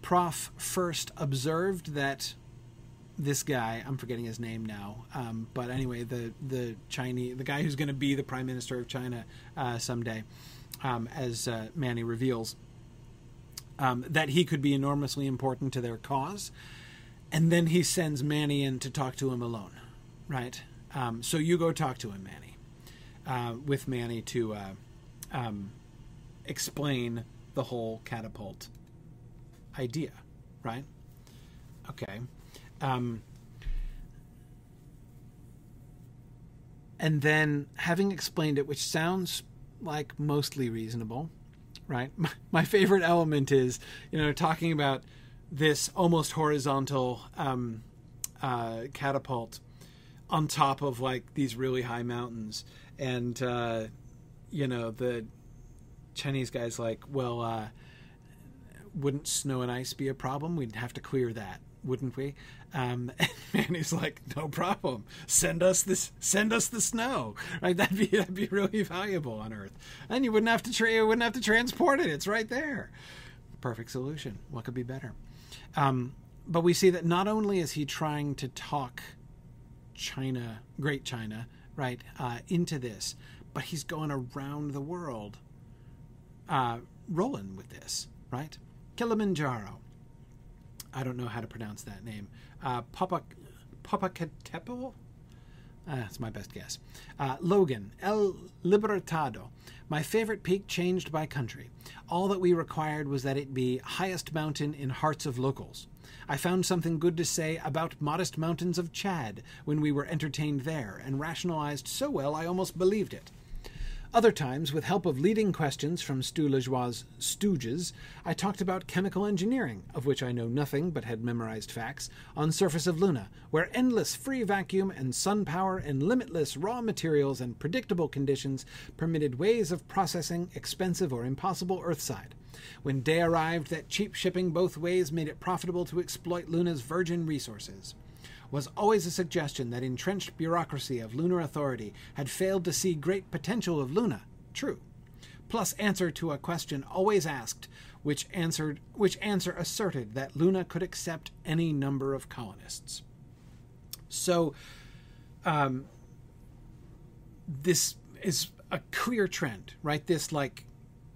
Prof first observed that this guy i'm forgetting his name now um, but anyway the the chinese the guy who's going to be the prime minister of china uh, someday um, as uh, manny reveals um, that he could be enormously important to their cause and then he sends manny in to talk to him alone right? Um, so you go talk to him manny uh, with manny to uh, um, explain the whole catapult idea right? Okay. Um, and then having explained it, which sounds like mostly reasonable, right? My, *laughs* my favorite element is, you know, talking about this almost horizontal um, uh, catapult on top of like these really high mountains, and uh, you know the Chinese guys like, well, uh, wouldn't snow and ice be a problem? We'd have to clear that wouldn't we? Um, *laughs* and he's like, no problem. Send us this. Send us the snow. Right? That'd be that'd be really valuable on Earth, and you wouldn't have to tra- you wouldn't have to transport it. It's right there. Perfect solution. What could be better? Um, but we see that not only is he trying to talk China, Great China, right, uh, into this, but he's going around the world, uh, rolling with this, right? Kilimanjaro, I don't know how to pronounce that name. Uh, Papa Popocatépetl. Uh, that's my best guess. Uh, Logan, El Libertado. My favorite peak changed by country. All that we required was that it be highest mountain in hearts of locals. I found something good to say about modest mountains of Chad when we were entertained there, and rationalized so well I almost believed it. Other times, with help of leading questions from Stu Lajoie's stooges, I talked about chemical engineering, of which I know nothing but had memorized facts, on surface of Luna, where endless free vacuum and sun power and limitless raw materials and predictable conditions permitted ways of processing expensive or impossible Earthside. When day arrived that cheap shipping both ways made it profitable to exploit Luna's virgin resources was always a suggestion that entrenched bureaucracy of lunar authority had failed to see great potential of Luna. True. Plus answer to a question always asked, which answered which answer asserted that Luna could accept any number of colonists. So um, this is a clear trend, right? This like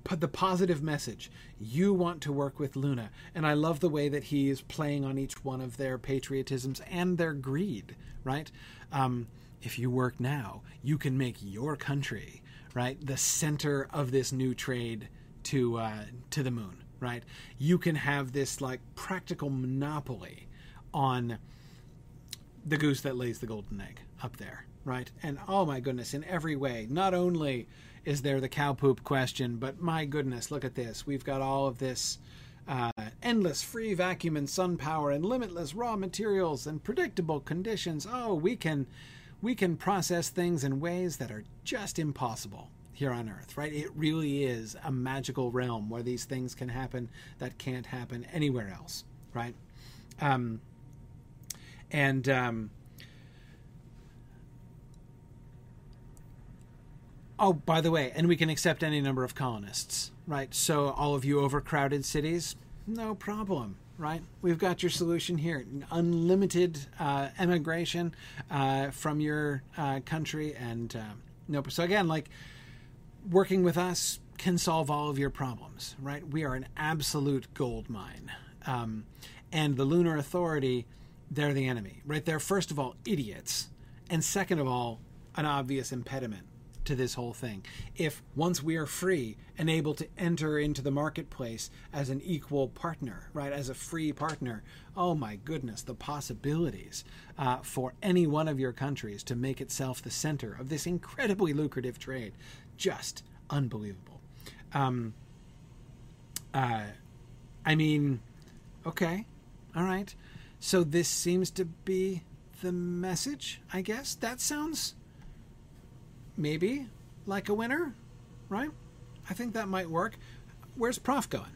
the positive message. You want to work with Luna. And I love the way that he is playing on each one of their patriotisms and their greed, right? Um, if you work now, you can make your country, right, the center of this new trade to uh, to the moon, right? You can have this like practical monopoly on the goose that lays the golden egg up there, right? And oh my goodness, in every way, not only is there the cow poop question, but my goodness, look at this. We've got all of this uh, endless free vacuum and sun power and limitless raw materials and predictable conditions. Oh, we can we can process things in ways that are just impossible here on earth, right? It really is a magical realm where these things can happen that can't happen anywhere else, right? Um, and um, Oh, by the way, and we can accept any number of colonists, right? So, all of you overcrowded cities, no problem, right? We've got your solution here unlimited uh, emigration uh, from your uh, country. And uh, no, so again, like working with us can solve all of your problems, right? We are an absolute gold mine. Um, and the Lunar Authority, they're the enemy, right? They're, first of all, idiots. And second of all, an obvious impediment to this whole thing. If once we are free and able to enter into the marketplace as an equal partner, right, as a free partner, oh my goodness, the possibilities uh, for any one of your countries to make itself the center of this incredibly lucrative trade, just unbelievable. Um, uh, I mean, okay, all right. So this seems to be the message, I guess. That sounds maybe like a winner, right? I think that might work. Where's Prof going?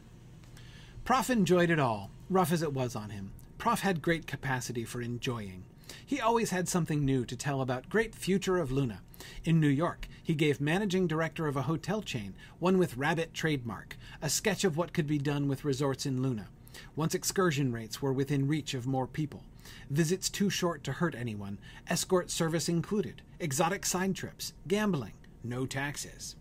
Prof enjoyed it all, rough as it was on him. Prof had great capacity for enjoying. He always had something new to tell about great future of Luna. In New York, he gave managing director of a hotel chain, one with Rabbit trademark, a sketch of what could be done with resorts in Luna. Once excursion rates were within reach of more people. Visits too short to hurt anyone, escort service included, exotic side trips, gambling, no taxes.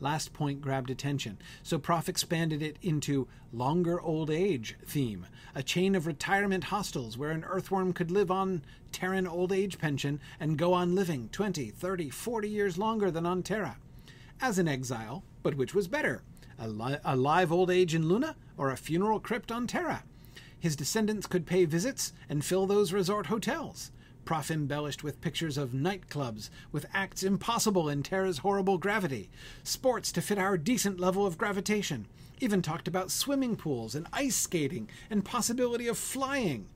Last point grabbed attention, so Prof expanded it into longer old age theme, a chain of retirement hostels where an earthworm could live on Terran old age pension and go on living 20, 30, 40 years longer than on Terra. As an exile, but which was better? A, li- a live old age in Luna or a funeral crypt on Terra? His descendants could pay visits and fill those resort hotels. Prof embellished with pictures of nightclubs with acts impossible in Terra's horrible gravity, sports to fit our decent level of gravitation, even talked about swimming pools and ice skating and possibility of flying.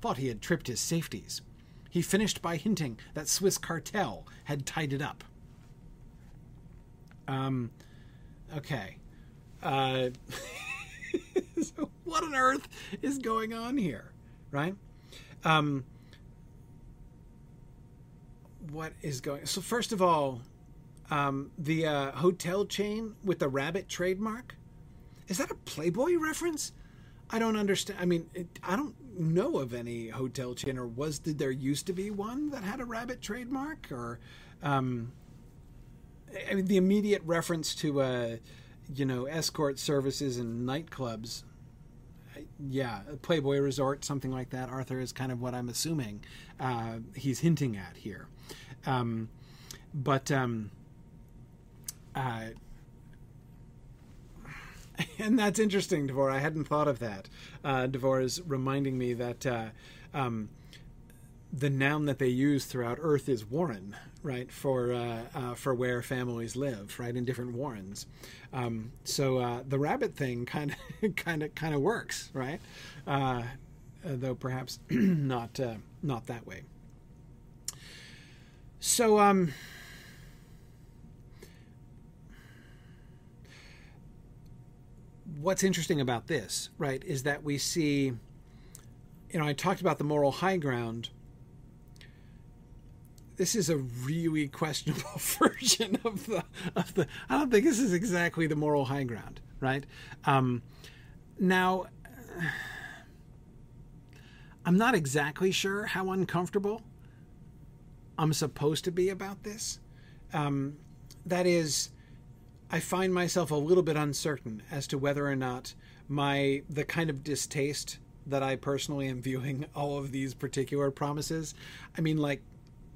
Thought he had tripped his safeties. He finished by hinting that Swiss cartel had tied it up. Um, okay. Uh, *laughs* so what on earth is going on here, right? Um, what is going? So first of all, um, the uh, hotel chain with the rabbit trademark is that a Playboy reference? I don't understand. I mean, it, I don't know of any hotel chain, or was did there used to be one that had a rabbit trademark? Or, um, I mean, the immediate reference to, uh, you know, escort services and nightclubs. Yeah, Playboy Resort, something like that. Arthur is kind of what I'm assuming uh, he's hinting at here. Um, but um, uh, *laughs* and that's interesting, Devor. I hadn't thought of that. Uh, Devor is reminding me that uh, um, the noun that they use throughout Earth is warren, right? For uh, uh, for where families live, right? In different warrens. Um, so uh, the rabbit thing kind of *laughs* kind of kind of works, right? Uh, though perhaps *clears throat* not not that way. So um. What's interesting about this, right, is that we see, you know, I talked about the moral high ground this is a really *laughs* questionable *laughs* version of the of the. I don't think this is exactly the moral high ground, right? Um, now, *sighs* I'm not exactly sure how uncomfortable I'm supposed to be about this. Um, that is, I find myself a little bit uncertain as to whether or not my the kind of distaste that I personally am viewing *laughs* all of these particular promises. I mean, like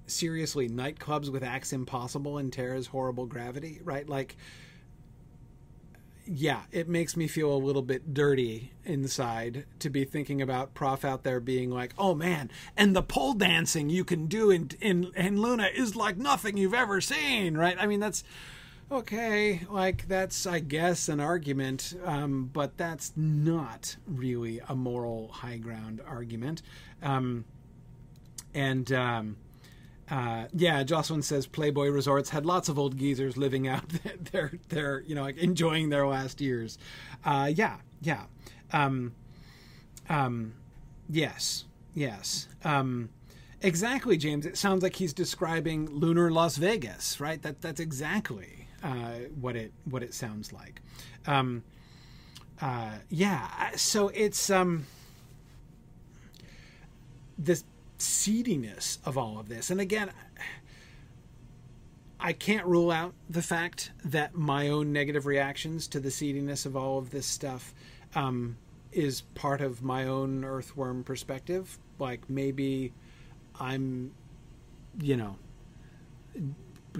seriously nightclubs with acts impossible and Terra's horrible gravity, right? Like, yeah, it makes me feel a little bit dirty inside to be thinking about Prof out there being like, "Oh man, and the pole dancing you can do in in in Luna is like nothing you've ever seen," right? I mean, that's okay. Like that's, I guess, an argument, um, but that's not really a moral high ground argument. Um, and um, uh, yeah, Jocelyn says Playboy Resorts had lots of old geezers living out *laughs* their their you know like enjoying their last years. Uh, yeah, yeah, um, um, yes, yes, um, exactly, James. It sounds like he's describing lunar Las Vegas, right? That that's exactly uh, what it what it sounds like. Um, uh, yeah, so it's um, this seediness of all of this. And again, I can't rule out the fact that my own negative reactions to the seediness of all of this stuff um, is part of my own earthworm perspective. Like maybe I'm, you know,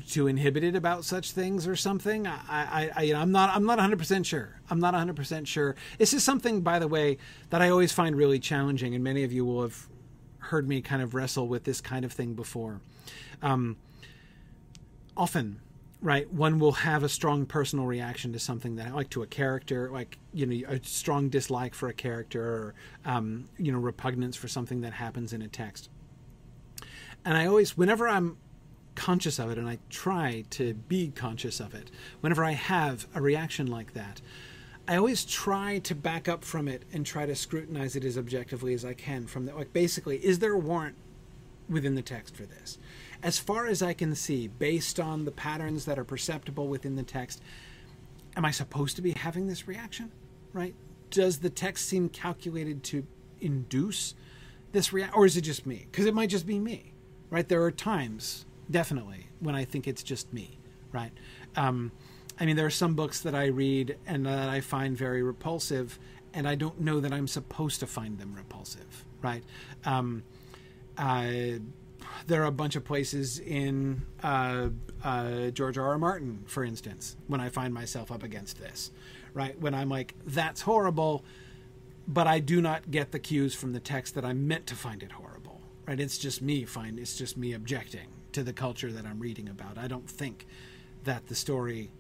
too inhibited about such things or something. I, I, I I'm not, I'm not 100 percent sure. I'm not 100 percent sure. This is something, by the way, that I always find really challenging, and many of you will have heard me kind of wrestle with this kind of thing before. Um, often, right, one will have a strong personal reaction to something that, like to a character, like you know, a strong dislike for a character, or um, you know, repugnance for something that happens in a text. And I always, whenever I'm conscious of it, and I try to be conscious of it, whenever I have a reaction like that, I always try to back up from it and try to scrutinize it as objectively as I can. From the, like, basically, is there a warrant within the text for this? As far as I can see, based on the patterns that are perceptible within the text, am I supposed to be having this reaction? Right? Does the text seem calculated to induce this reaction, or is it just me? Because it might just be me, right? There are times, definitely, when I think it's just me, right? Um, I mean, there are some books that I read and that I find very repulsive, and I don't know that I'm supposed to find them repulsive, right? Um, uh, there are a bunch of places in uh, uh, George R. R. Martin, for instance, when I find myself up against this, right? When I'm like, that's horrible, but I do not get the cues from the text that I'm meant to find it horrible, right? It's just me find it's just me objecting to the culture that I'm reading about. I don't think that the story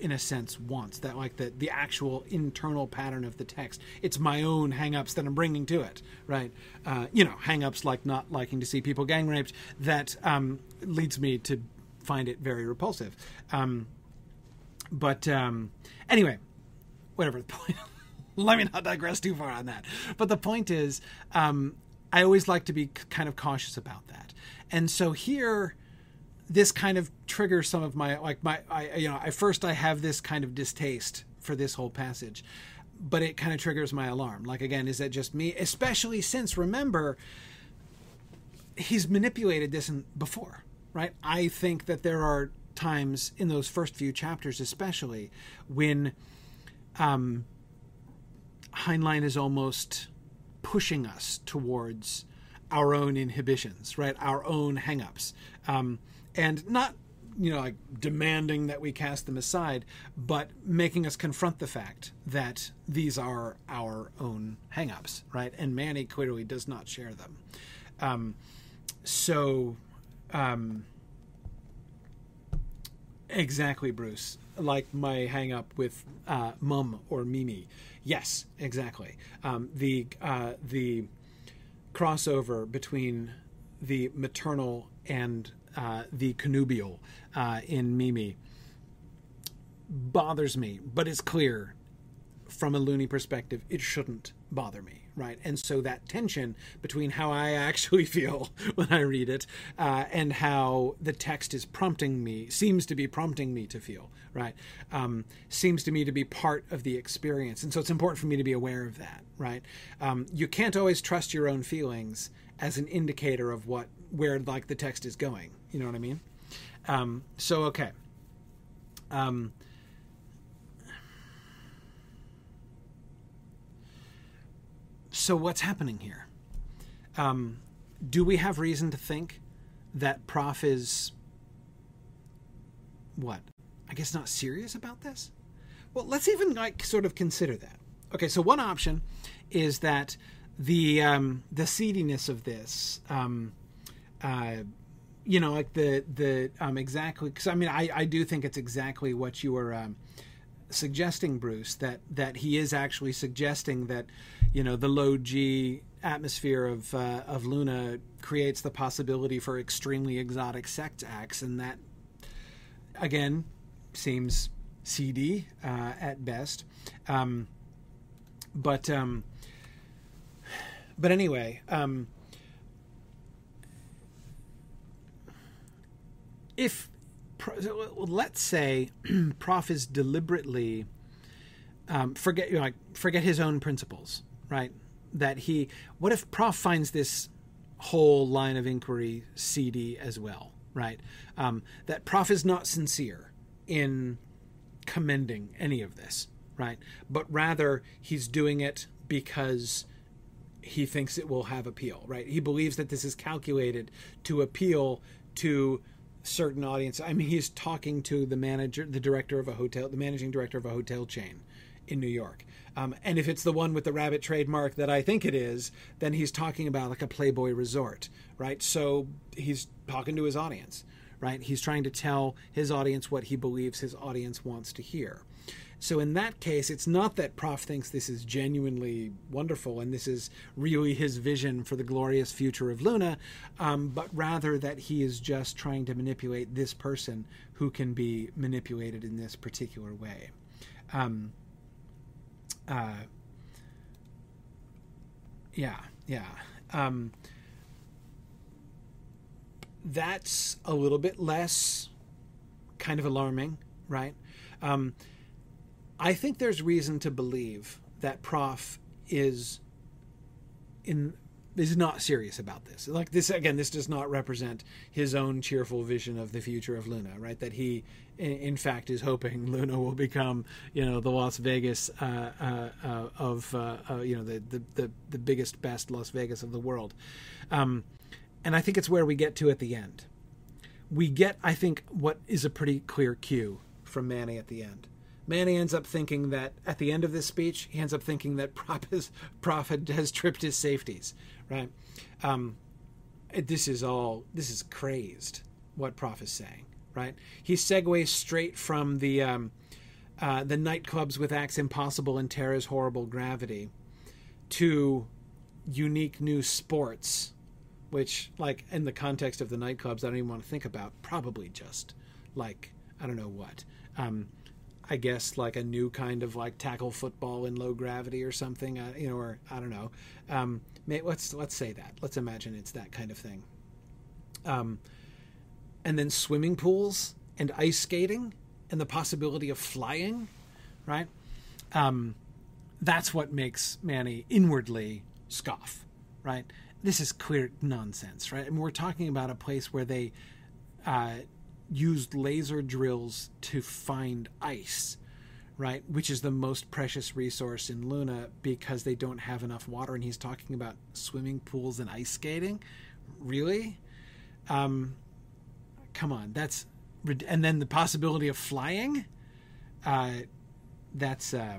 in a sense wants that like the the actual internal pattern of the text. It's my own hangups that i'm bringing to it right? Uh, you know hangups like not liking to see people gang raped that um, leads me to find it very repulsive. Um, but um, anyway whatever the point. *laughs* Let me not digress too far on that. But the point is um, i always like to be kind of cautious about that. And so here this kind of triggers some of my like my I you know I first I have this kind of distaste for this whole passage, but it kind of triggers my alarm. Like again, is that just me? Especially since remember he's manipulated this in, before, right? I think that there are times in those first few chapters, especially when um, Heinlein is almost pushing us towards our own inhibitions, right? Our own hangups. Um, and not you know like demanding that we cast them aside but making us confront the fact that these are our own hangups right? And manny clearly does not share them. Um, so um, exactly bruce like my hang up with uh, mum or mimi. Yes exactly. Um, the uh, the crossover between the maternal and uh, the connubial uh, in Mimi bothers me, but it's clear from a loony perspective it shouldn't bother me, right? And so that tension between how I actually *laughs* feel when I read it uh, and how the text is prompting me seems to be prompting me to feel, right? Um, seems to me to be part of the experience, and so it's important for me to be aware of that, right? Um, you can't always trust your own feelings as an indicator of what where like the text is going. You know what I mean? Um, so okay. Um, so what's happening here? Um, do we have reason to think that Prof is what? I guess not serious about this. Well, let's even like sort of consider that. Okay, so one option is that the um, the seediness of this um, uh, you know, like the the um, exactly because I mean I I do think it's exactly what you were um, suggesting, Bruce. That that he is actually suggesting that you know the low G atmosphere of uh, of Luna creates the possibility for extremely exotic sex acts, and that again seems seedy uh, at best. Um, but um, but anyway. Um, if let's say *clears throat* Prof is deliberately um, forget you know, like forget his own principles, right? That he what if Prof finds this whole line of inquiry seedy as well, right? Um, that Prof is not sincere in commending any of this, right? But rather he's doing it because he thinks it will have appeal, right? He believes that this is calculated to appeal to certain audience. I mean, he's talking to the manager, the director of a hotel, the managing director of a hotel chain in New York. Um, and if it's the one with the rabbit trademark that I think it is, then he's talking about like a Playboy resort, right? So he's talking to his audience, right? He's trying to tell his audience what he believes his audience wants to hear. So in that case, it's not that Prof thinks this is genuinely wonderful and this is really his vision for the glorious future of Luna, um, but rather that he is just trying to manipulate this person who can be manipulated in this particular way. Um, uh, yeah, yeah. Um, that's a little bit less kind of alarming, right? Um, I think there's reason to believe that Prof is in is not serious about this. Like this again, this does not represent his own cheerful vision of the future of Luna, right? That he, in fact, is hoping *laughs* Luna will become, you know, the Las Vegas uh, uh, uh, of, uh, uh, you know, the, the, the the biggest, best Las Vegas of the world. Um, and I think it's where we get to at the end. We get, I think, what is a pretty clear cue from Manny at the end. Manny ends up thinking that at the end of this speech, he ends up thinking that *laughs* Prof, is, Prof has tripped his safeties, right? Um, this is all, this is crazed what Prof is saying, right? He segues straight from the, um, uh, the nightclubs with acts impossible and Terra's horrible gravity to unique new sports, which, like, in the context of the nightclubs, I don't even want to think about. Probably just like, I don't know what. Um, I guess like a new kind of like tackle football in low gravity or something, uh, you know, or I don't know. Um, may, let's let's say that. Let's imagine it's that kind of thing. Um, and then swimming pools and ice skating and the possibility of flying, right? Um, that's what makes Manny inwardly scoff, right? This is clear nonsense, right? Mean, we're talking about a place where they uh, used laser drills to find ice, right? Which is the most precious resource in Luna because they don't have enough water. And he's talking about swimming pools and ice skating. Really? Um, come on, that's and then the possibility of flying. Uh, that's uh,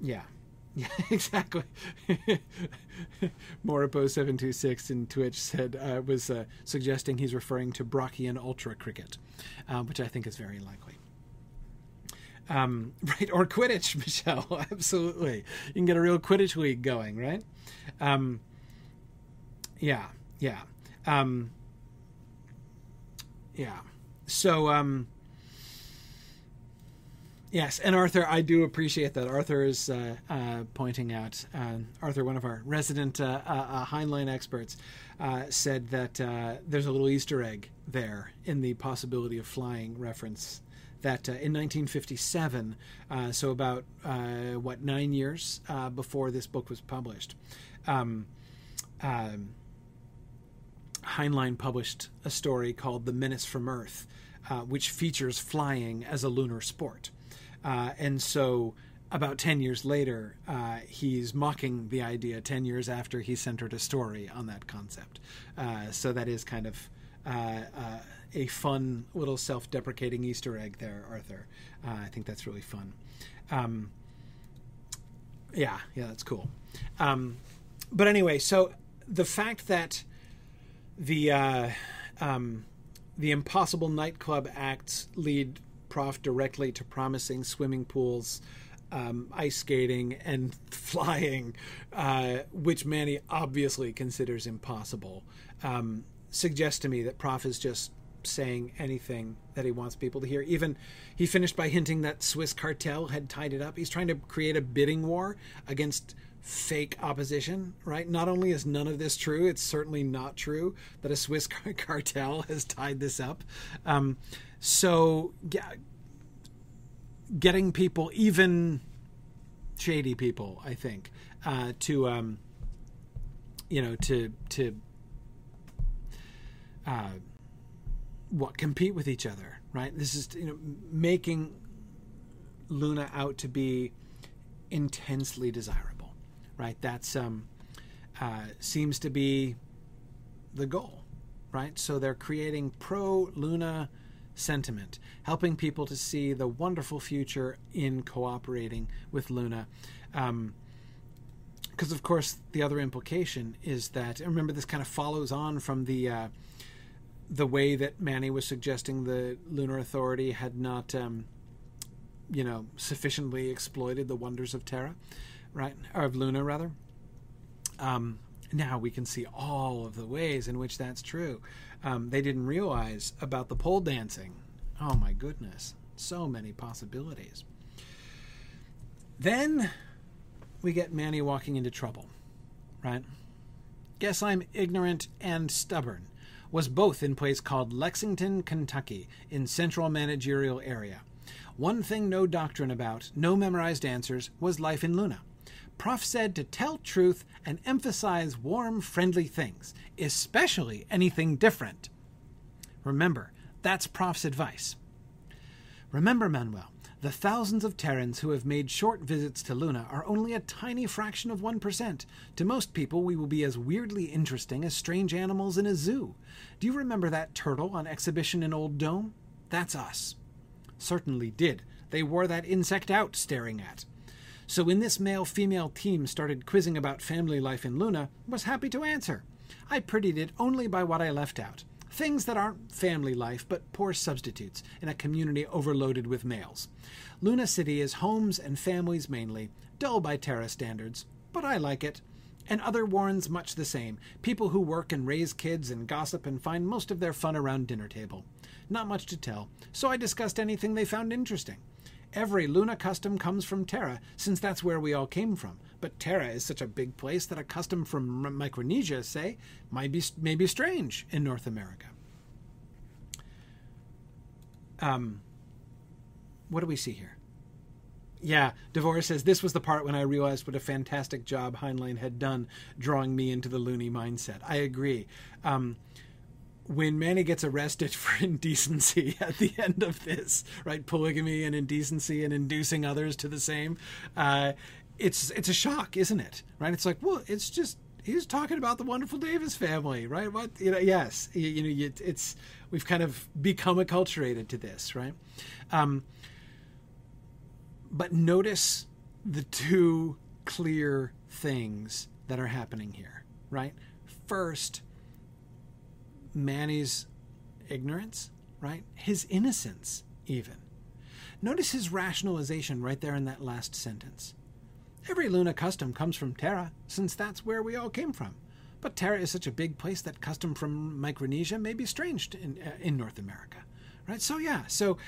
yeah. Yeah, *laughs* exactly. *laughs* Moripo726 in Twitch said, uh, was uh, suggesting he's referring to Brockian Ultra Cricket, uh, which I think is very likely. Um, *laughs* right, or Quidditch, Michelle. Absolutely. You can get a real Quidditch league going, right? Um, yeah, yeah. Um, yeah. So, um, Yes, and Arthur, I do appreciate that. Arthur is uh, uh, pointing out, uh, Arthur, one of our resident uh, uh, uh, Heinlein experts, said that there's a little Easter egg there in the possibility of flying reference. That in 1957, so about what nine years before this book was published, um, um, Heinlein published a story called "The Menace from Earth," which features flying as a lunar sport. Uh, and so about 10 years later, uh, he's mocking the idea 10 years after he centered a story on that concept. Uh, so that is kind of uh, uh, a fun little self deprecating Easter egg there, Arthur. Uh, I think that's really fun. Um, yeah, yeah, that's cool. Um, but anyway, so the fact that the um, the impossible nightclub acts lead prof directly to promising swimming pools, um, ice skating, and *laughs* flying, uh, which Manny obviously considers impossible, um, suggests to me that Prof is just saying anything that he wants people to hear. Even he finished by hinting that Swiss cartel had tied it up. He's trying to create a bidding war against fake opposition, right? Not only is none of this true, it's certainly not true that a Swiss *laughs* cartel has tied this up. Um, so, yeah, getting people, even shady people, I think, uh, to um, you know to to uh, what compete with each other, right? This is you know making Luna out to be intensely desirable, right? That's um, uh, seems to be the goal, right? So they're creating pro Luna sentiment, helping people to see the wonderful future in cooperating with Luna. Um, because of course the other implication is that remember this kind of follows on from the uh, the way that Manny was suggesting the Lunar Authority had not um, you know sufficiently exploited the wonders of Terra, right or of Luna rather. Um, now we can see all of the ways in which that's true. Um, they didn't realize about the pole dancing. Oh my goodness, so many possibilities. Then we get Manny walking into trouble, right? Guess I'm ignorant and stubborn. Was both in place called Lexington, Kentucky, in central managerial area. One thing no doctrine about, no memorized answers, was life in Luna. Prof said to tell truth and emphasize warm, friendly things, especially anything different. Remember, that's Prof's advice. Remember, Manuel, the thousands of Terrans who have made short visits to Luna are only a tiny fraction of 1%. To most people, we will be as weirdly interesting as strange animals in a zoo. Do you remember that turtle on exhibition in Old Dome? That's us. Certainly did. They wore that insect out staring at. So when this male-female team started quizzing about family life in Luna, was happy to answer. I prettied it only by what I left out. Things that aren't family life, but poor substitutes in a community overloaded with males. Luna City is homes and families mainly, dull by Terra standards, but I like it. And other Warrens much the same, people who work and raise kids and gossip and find most of their fun around dinner table. Not much to tell, so I discussed anything they found interesting. Every Luna custom comes from Terra, since that's where we all came from. But Terra is such a big place that a custom from Micronesia, say, might be, may be strange in North America. Um, what do we see here? Yeah, Devore says this was the part when I realized what a fantastic job Heinlein had done drawing me into the loony mindset. I agree. Um, when Manny gets arrested *laughs* for indecency at the end of this, right, polygamy and indecency and inducing others to the same, uh, it's it's a shock, isn't it? Right? It's like, well, it's just he's talking about the wonderful Davis family, right? What you know? Yes, you, you know, it's we've kind of become acculturated to this, right? Um, but notice the two clear things that are happening here, right? First, Manny's ignorance, right? His innocence, even. Notice his rationalization right there in that last sentence. Every Luna custom comes from Terra, since that's where we all came from. But Terra is such a big place that custom from Micronesia may be strange in, uh, in North America, right? So yeah, so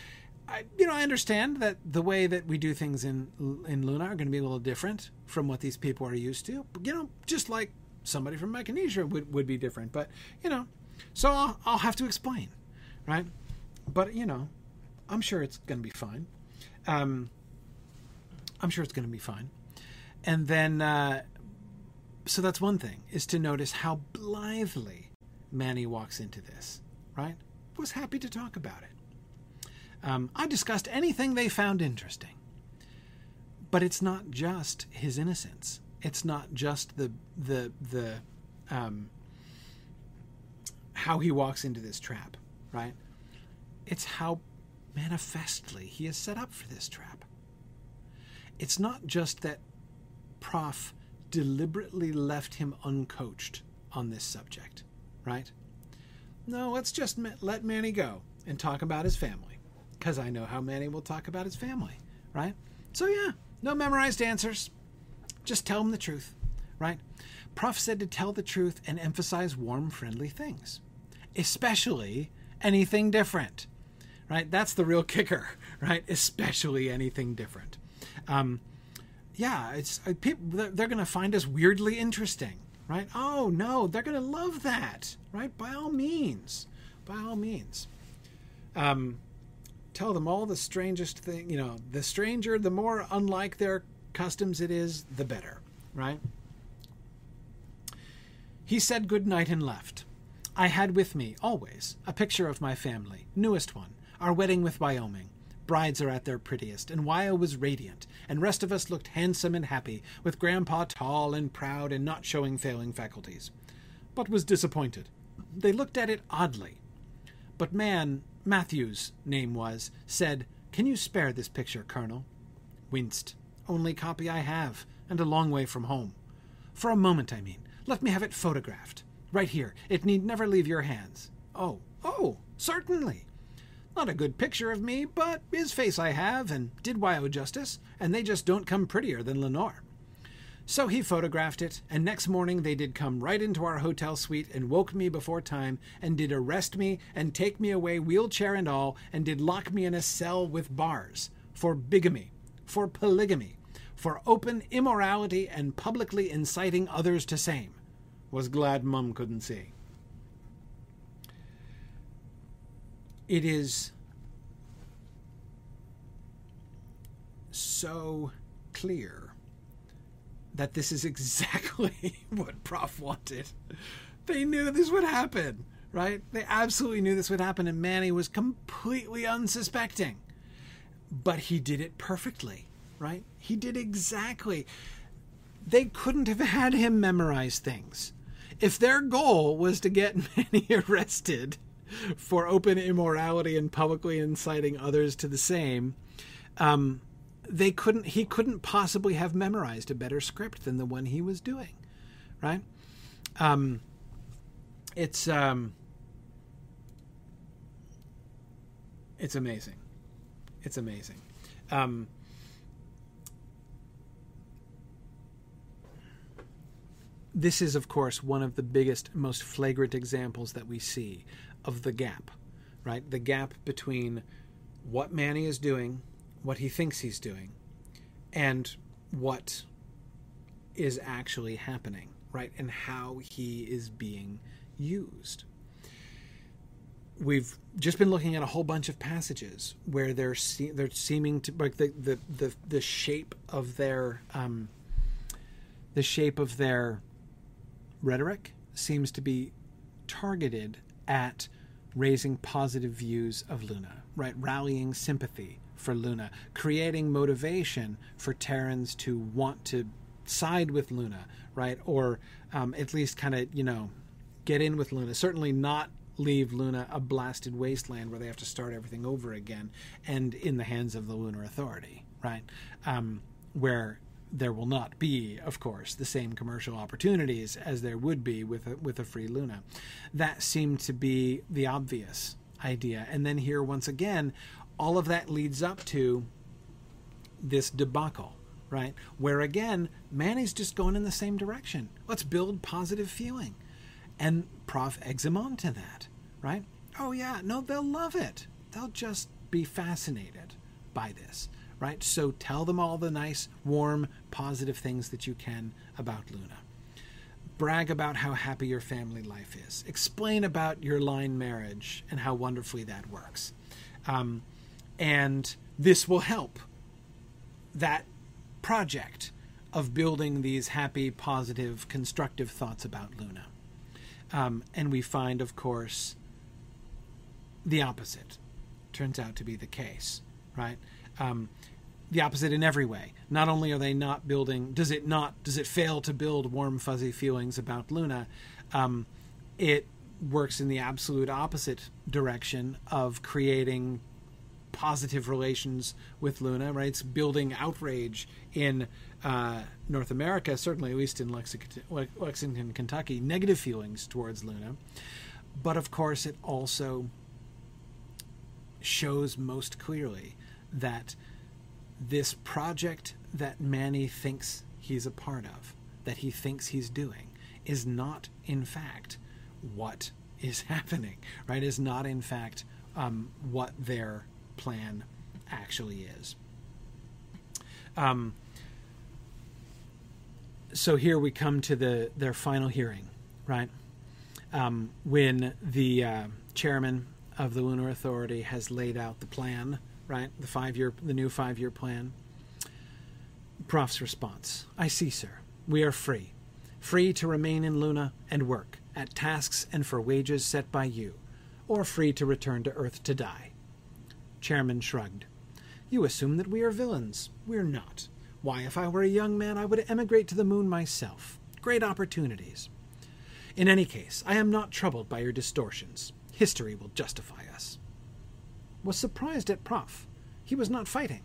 I, you know, I understand that the way that we do things in in Luna are going to be a little different from what these people are used to. You know, just like somebody from Micronesia would, would be different. But you know, so I'll, I'll have to explain, right? But, you know, I'm sure it's going to be fine. Um, I'm sure it's going to be fine. And then, uh, so that's one thing, is to notice how blithely Manny walks into this, right? Was happy to talk about it. Um, I discussed anything they found interesting. But it's not just his innocence. It's not just the the the um, how he walks into this trap, right? It's how manifestly he is set up for this trap. It's not just that Prof deliberately left him uncoached on this subject, right? No, let's just let Manny go and talk about his family, because I know how Manny will talk about his family, right? So, yeah, no memorized answers. Just tell him the truth, right? Prof said to tell the truth and emphasize warm, friendly things especially anything different. Right? That's the real kicker, *laughs* right? Especially anything different. Um, yeah, it's uh, people. They're going to find us weirdly interesting, right? Oh no, they're going to love that, right? By all means, by all means. Um, tell them all the strangest thing. You know, the stranger, the more unlike their customs it is, the better, right? He said good night and left. I had with me, always, a picture of my family, newest one, our wedding with Wyoming. Brides are at their prettiest, and Wyo was radiant, and rest of us looked handsome and happy, with Grandpa tall and proud and not showing failing faculties. But was disappointed. They looked at it oddly. But man, Matthews' name was, said, Can you spare this picture, Colonel? Winced. Only copy I have, and a long way from home. For a moment, I mean. Let me have it photographed. Right here. It need never leave your hands. Oh, oh, certainly. Not a good picture of me, but his face I have, and did Wyo justice, and they just don't come prettier than Lenore. So he photographed it, and next morning they did come right into our hotel suite and woke me before time, and did arrest me and take me away, wheelchair and all, and did lock me in a cell with bars for bigamy, for polygamy, for open immorality and publicly inciting others to same. Was glad Mum couldn't see. It is so clear that this is exactly *laughs* what Prof wanted. They knew this would happen, right? They absolutely knew this would happen, and Manny was completely unsuspecting. But he did it perfectly, right? He did exactly. They couldn't have had him memorize things. If their goal was to get *laughs* Manny arrested for open immorality and publicly inciting others to the same, um, they couldn't he couldn't possibly have memorized a better script than the one he was doing right? Um, it's um, it's amazing. It's amazing. Um, this is of course one of the biggest most flagrant examples that we see of the gap right the gap between what manny is doing what he thinks he's doing and what is actually happening, right? And how he is being used. We've just been looking at a whole bunch of passages where they're se- they're seeming to like the the the, the shape of their um, the shape of their rhetoric seems to be targeted at raising positive views of Luna, right? Rallying sympathy for Luna, creating motivation for Terrans to want to side with Luna, right? Or um, at least kind of, you know, get in with Luna. Certainly not leave Luna a blasted wasteland where they have to start everything over again and in the hands of the Lunar Authority, right? Um, where there will not be, of course, the same commercial opportunities as there would be with a, with a free Luna. That seemed to be the obvious idea. And then here, once again, all of that leads up to this debacle, right? Where again, Manny's just going in the same direction. Let's build positive feeling. And Prof eggs him on to that, right? Oh, yeah, no, they'll love it. They'll just be fascinated by this, right? So tell them all the nice, warm, positive things that you can about Luna. Brag about how happy your family life is. Explain about your line marriage and how wonderfully that works. Um, and this will help that project of building these happy, positive, constructive thoughts about Luna. Um, and we find, of course, the opposite turns out to be the case, right? Um, the opposite in every way. Not only are they not building, does it not, does it fail to build warm, fuzzy feelings about Luna? Um, it works in the absolute opposite direction of creating positive relations with Luna, right? It's building outrage in uh, North America, certainly at least in Lexington, Lexington, Kentucky, negative feelings towards Luna. But of course, it also shows most clearly that this project that Manny thinks he's a part of, that he thinks he's doing, is not in fact what is *laughs* happening, right? Is not in fact um, what they're plan actually is. Um, so here we come to the their final hearing, right? Um, when the uh, chairman of the Lunar Authority has laid out the plan, right? The five year, the new five year plan. Prof's response: "I see, sir. We are free, free to remain in Luna and work at tasks and for wages set by you, or free to return to Earth to die. Chairman shrugged. You assume that we are villains. We're not. Why, if I were a young man, I would emigrate to the moon myself. Great opportunities. In any case, I am not troubled by your distortions. History will justify us. Was surprised at Prof. He was not fighting.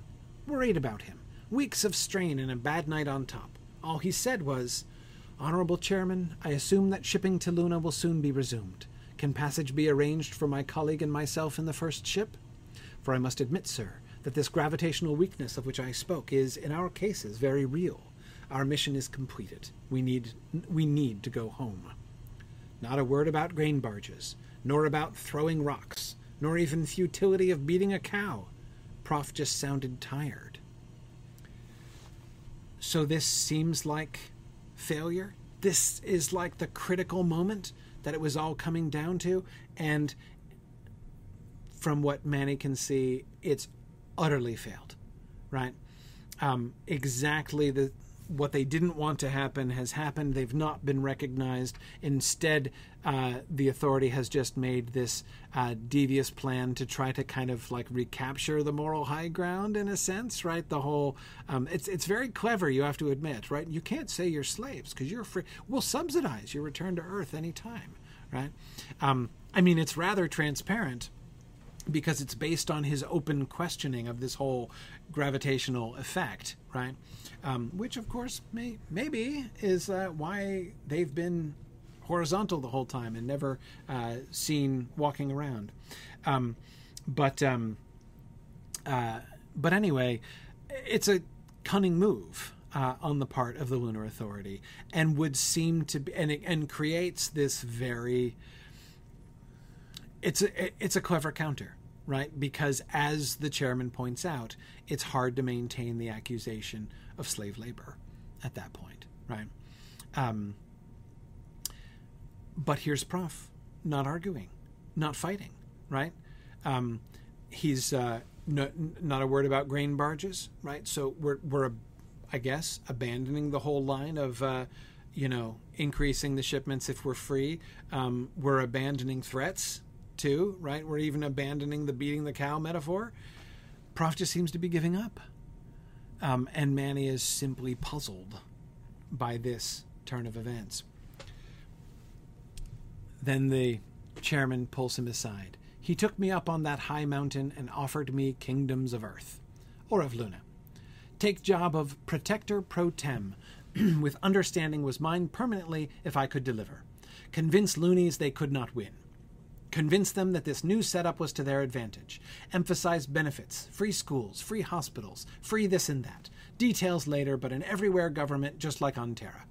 Worried about him. Weeks of strain and a bad night on top. All he said was, Honorable Chairman, I assume that shipping to Luna will soon be resumed. Can passage be arranged for my colleague and myself in the first ship? For I must admit, sir, that this gravitational weakness of which I spoke is, in our cases, very real. Our mission is completed. We need we need to go home. Not a word about grain barges, nor about throwing rocks, nor even futility of beating a cow. Prof just sounded tired. So this seems like failure. This is like the critical moment that it was all coming down to. And from what Manny can see, it's utterly failed, right? Um, exactly the what they didn't want to happen has happened. They've not been recognized. Instead, uh, the authority has just made this uh, devious plan to try to kind of like recapture the moral high ground in a sense, right? The whole um, it's it's very clever. You have to admit, right? You can't say you're slaves because you're free. We'll subsidize your return to Earth anytime, right? Um, I mean, it's rather transparent because it's based on his open questioning of this whole gravitational effect, right? Um, which, of course, may, maybe is uh, why they've been horizontal the whole time and never uh, seen walking around. Um, but um, uh, but anyway, it's a cunning move. Uh, on the part of the Lunar Authority, and would seem to be, and it, and creates this very it's a it's a clever counter, right? Because as the chairman points out, it's hard to maintain the accusation of slave labor at that point, right? Um, but here's Prof, not arguing, not fighting, right? Um, he's uh, no, not a word about grain barges, right? So we're we're, I guess, abandoning the whole line of. Uh, you know, increasing the shipments if we're free. Um, we're abandoning threats too, right? We're even abandoning the beating the cow metaphor. Prof just seems to be giving up. Um, and Manny is simply puzzled by this turn of events. Then the chairman pulls him aside. He took me up on that high mountain and offered me kingdoms of earth, or of Luna. Take job of protector pro tem, *clears throat* with understanding was mine permanently if I could deliver. Convince loonies they could not win. Convince them that this new setup was to their advantage. Emphasize benefits, free schools, free hospitals, free this and that. Details later, but an everywhere government just like on Terra.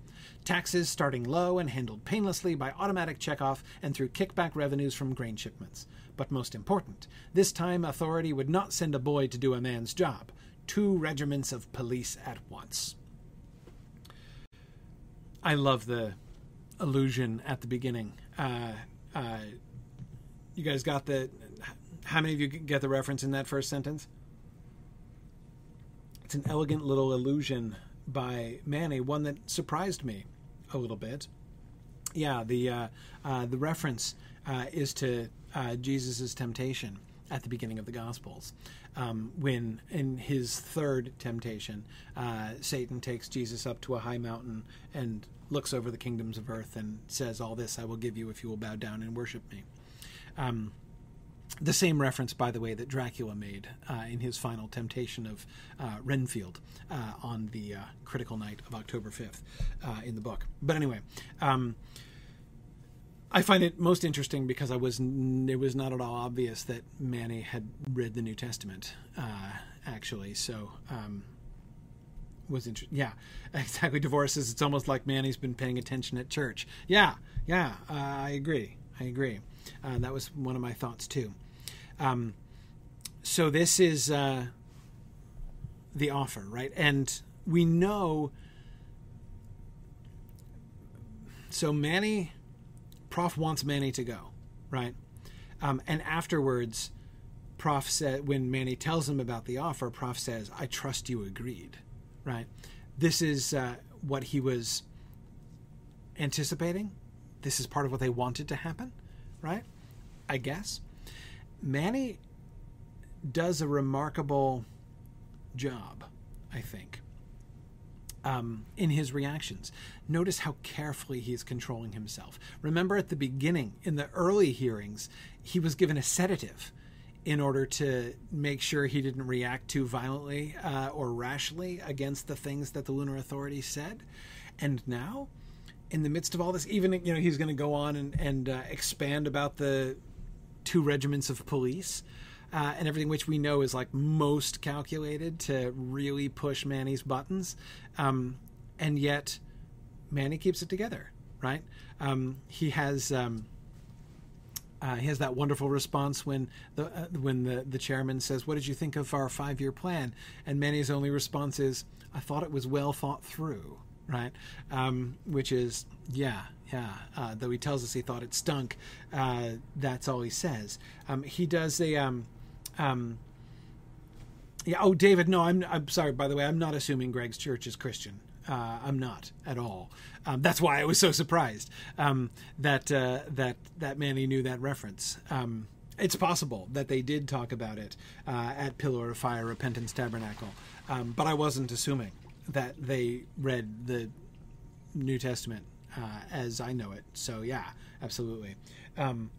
Taxes starting low and handled painlessly by automatic checkoff and through kickback revenues from grain shipments. But most important, this time authority would not send a boy to do a man's job. Two regiments of police at once. I love the illusion at the beginning. Uh, uh, you guys got the. How many of you get the reference in that first sentence? It's an elegant little illusion by Manny, one that surprised me a little bit. Yeah, the uh, uh, the reference uh, is to uh, Jesus' temptation at the beginning of the Gospels, um, when in his third temptation, uh, Satan takes Jesus up to a high mountain and looks over the kingdoms of earth and says, "All this I will give you if you will bow down and worship me." Um, the same reference, by the way, that Dracula made uh, in his final temptation of uh, Renfield uh, on the uh, critical night of October 5th uh, in the book. But anyway, um, I find it most interesting because I was it was not at all obvious that Manny had read the New Testament, uh, actually. So um, was interesting. Yeah, *laughs* exactly. Divorces. It's almost like Manny's been paying attention at church. Yeah, yeah. I agree. I agree. Uh, that was one of my thoughts too. Um, so this is uh, the offer, right? And we know. So Manny, Prof wants Manny to go, right? Um, and afterwards, Prof said when Manny tells him about the offer, Prof says, "I trust you agreed," right? This is uh, what he was anticipating. This is part of what they wanted to happen right? I guess. Manny does a remarkable job, I think. um, in his reactions. Notice how carefully he's controlling himself. Remember at the beginning, in the early hearings, he was given a sedative in order to make sure he didn't react too violently uh, or rashly against the things that the lunar authority said. And now, in the midst of all this, even you know he's going to go on and, and uh, expand about the two regiments of police uh, and everything, which we know is like most calculated to really push Manny's buttons, um, and yet Manny keeps it together, right? Um, he has. Um, uh, he has that wonderful response when the uh, when the, the chairman says, "What did you think of our five year plan?" And Manny's only response is, "I thought it was well thought through." Right, um, which is yeah, yeah. Uh, though he tells us he thought it stunk, uh, that's all he says. Um, he does a um, um, yeah. Oh, David. No, I'm. I'm sorry. By the way, I'm not assuming Greg's church is Christian. Uh, I'm not at all. Um, that's why I was so surprised um, that uh, that that Manny knew that reference. It's possible that they did talk about it uh, at Pillar of Fire Repentance Tabernacle, um, but I wasn't assuming that they read the New Testament uh, as I know it. So yeah, absolutely. Um,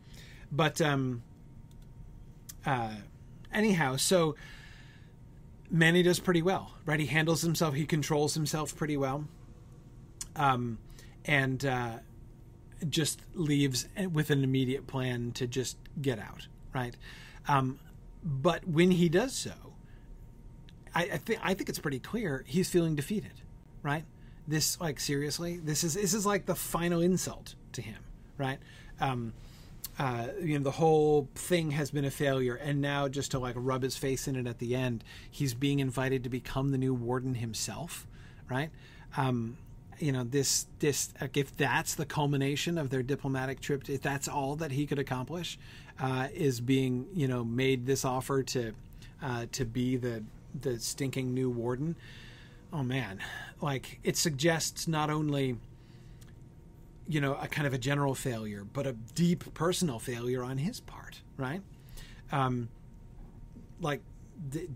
but um, uh, anyhow, so Manny does pretty well, right? He handles himself, he controls himself pretty well, um, and uh, just leaves with an immediate plan to just get out, right? Um, but when he does so, I, I think I think it's pretty clear he's feeling defeated, right? This like seriously, this is this is like the final insult to him, right? Um, uh, you know the whole thing has been a failure and now just to like rub his face in it at the end he's being invited to become the new warden himself right um, you know this this like, if that's the culmination of their diplomatic trip if that's all that he could accomplish uh, is being you know made this offer to uh, to be the the stinking new warden oh man like it suggests not only you know, a kind of a general failure, but a deep personal failure on his part, right? Um, like th-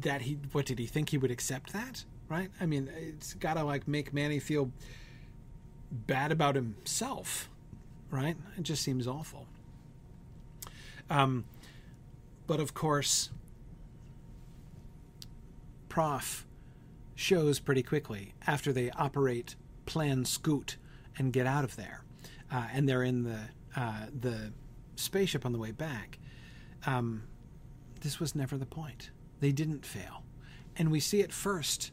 that he, what did he think he would accept that, right? I mean, it's got to like make Manny feel bad about himself, right? It just seems awful. Um, but of course, Prof shows pretty quickly after they operate Plan Scoot and get out of there. Uh, and they're in the uh, the spaceship on the way back. Um, this was never the point. They didn't fail, and we see it first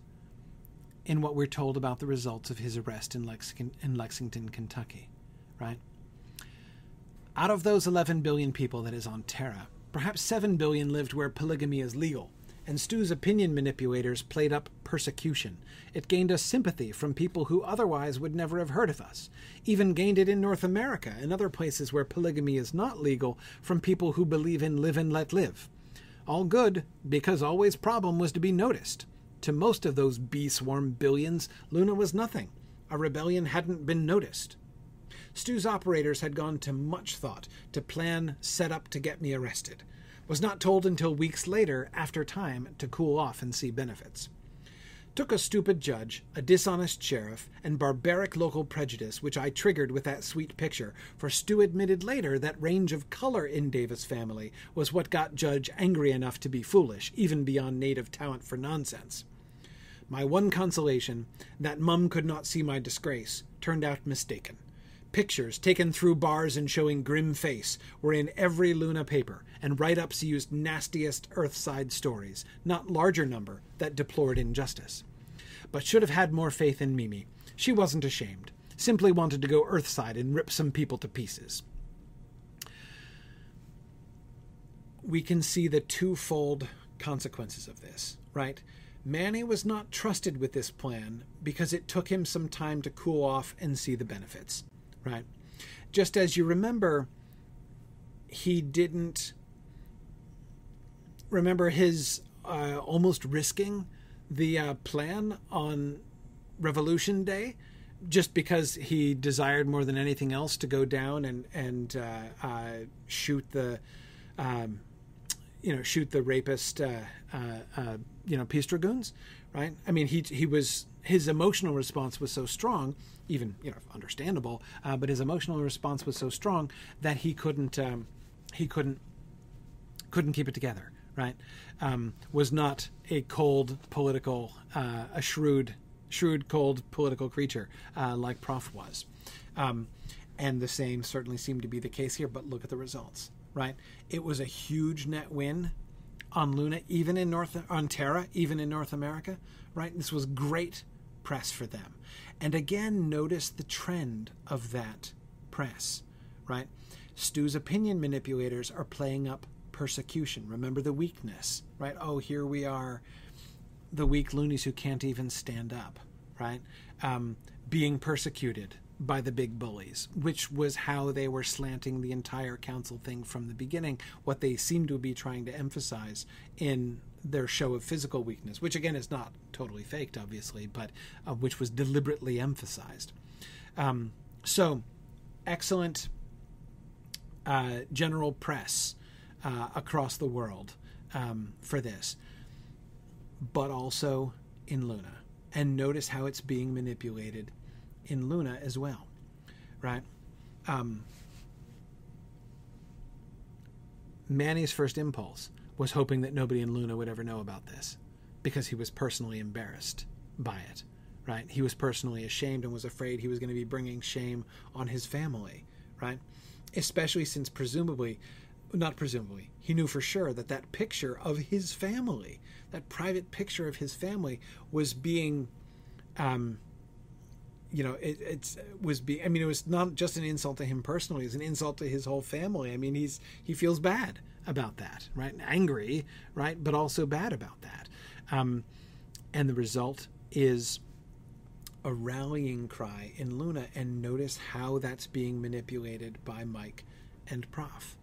in what we're told about the results of his arrest in Lexington, in Lexington, Kentucky. Right. Out of those 11 billion people that is on Terra, perhaps 7 billion lived where polygamy is legal and Stu's opinion manipulators played up persecution. It gained us sympathy from people who otherwise would never have heard of us, even gained it in North America and other places where polygamy is not legal from people who believe in live and let live. All good, because always problem was to be noticed. To most of those bee swarm billions, Luna was nothing. A rebellion hadn't been noticed. Stu's operators had gone to much thought to plan, set up to get me arrested was not told until weeks later, after time, to cool off and see benefits. Took a stupid judge, a dishonest sheriff, and barbaric local prejudice, which I triggered with that sweet picture, for Stu admitted later that range of color in Davis family was what got Judge angry enough to be foolish, even beyond native talent for nonsense. My one consolation, that Mum could not see my disgrace, turned out mistaken. Pictures taken through bars and showing grim face were in every Luna paper, and write ups used nastiest Earthside stories, not larger number, that deplored injustice. But should have had more faith in Mimi. She wasn't ashamed, simply wanted to go Earthside and rip some people to pieces. We can see the twofold consequences of this, right? Manny was not trusted with this plan because it took him some time to cool off and see the benefits right? Just as you remember, he didn't remember his uh, almost risking the uh, plan on Revolution Day just because he desired more than anything else to go down and and uh, uh shoot the um, you know, shoot the rapist, uh, uh, you know, peace dragoons, right? I mean, he he was his emotional response was so strong, even you know, understandable, uh, but his emotional response was so strong that he couldn't um, he couldn't couldn't keep it together, right? Um, was not a cold political, uh, a shrewd, shrewd, cold political creature uh, like Prof was. Um, and the same certainly seemed to be the case here, but look at the results, right? It was a huge net win on Luna, even in North on Terra, even in North America, right? This was great press for them. And again, notice the trend of that press, right? Stu's opinion manipulators are playing up persecution. Remember the weakness, right? Oh, here we are, the weak loonies who can't even stand up, right? Um, being persecuted by the big bullies, which was how they were slanting the entire council thing from the beginning. What they seem to be trying to emphasize in their show of physical weakness, which again is not totally faked, obviously, but uh, which was deliberately emphasized. Um, so, excellent uh, general press uh, across the world um, for this, but also in Luna. And notice how it's being manipulated in Luna as well, right? Um, Manny's first impulse was hoping that nobody in Luna would ever know about this because he was personally embarrassed by it, right? He was personally ashamed and was afraid he was going to be bringing shame on his family, right? Especially since presumably not presumably, he knew for sure that that picture of his family, that private picture of his family, was being, um, you know, it was be. I mean, it was not just an insult to him personally; it's an insult to his whole family. I mean, he's he feels bad about that, right? Angry, right, but also bad about that. Um, and the result is a rallying cry in Luna, and notice how that's being manipulated by Mike and Prof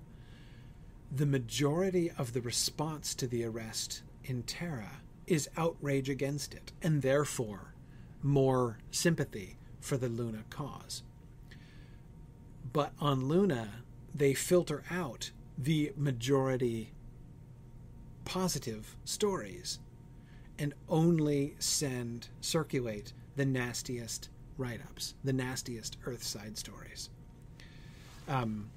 the majority of the response to the arrest in Terra is outrage against it, and therefore more sympathy for the Luna cause. But on Luna, they filter out the majority positive stories and only send, circulate the nastiest write ups, the nastiest Earthside stories. Um,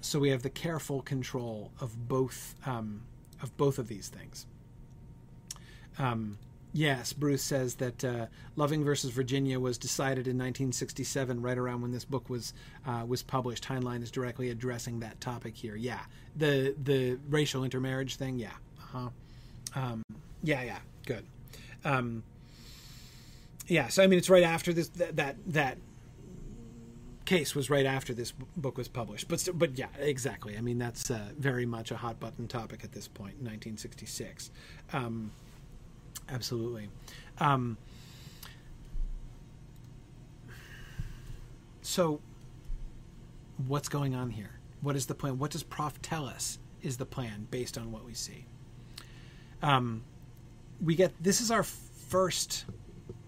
so we have the careful control of both um, of both of these things. Um, yes, Bruce says that uh, Loving versus Virginia was decided in 1967, right around when this book was uh, was published. Heinlein is directly addressing that topic here. Yeah, the the racial intermarriage thing. Yeah, uh-huh. Um, yeah, yeah, good. Um, yeah, so I mean, it's right after this that that, that case was right after this book was published. But but yeah, exactly. I mean, that's uh, very much a hot button topic at this point, 1966. Um, absolutely. Um, so, what's going on here? What is the plan? What does Prof tell us is the plan based on what we see? Um, we get this is our first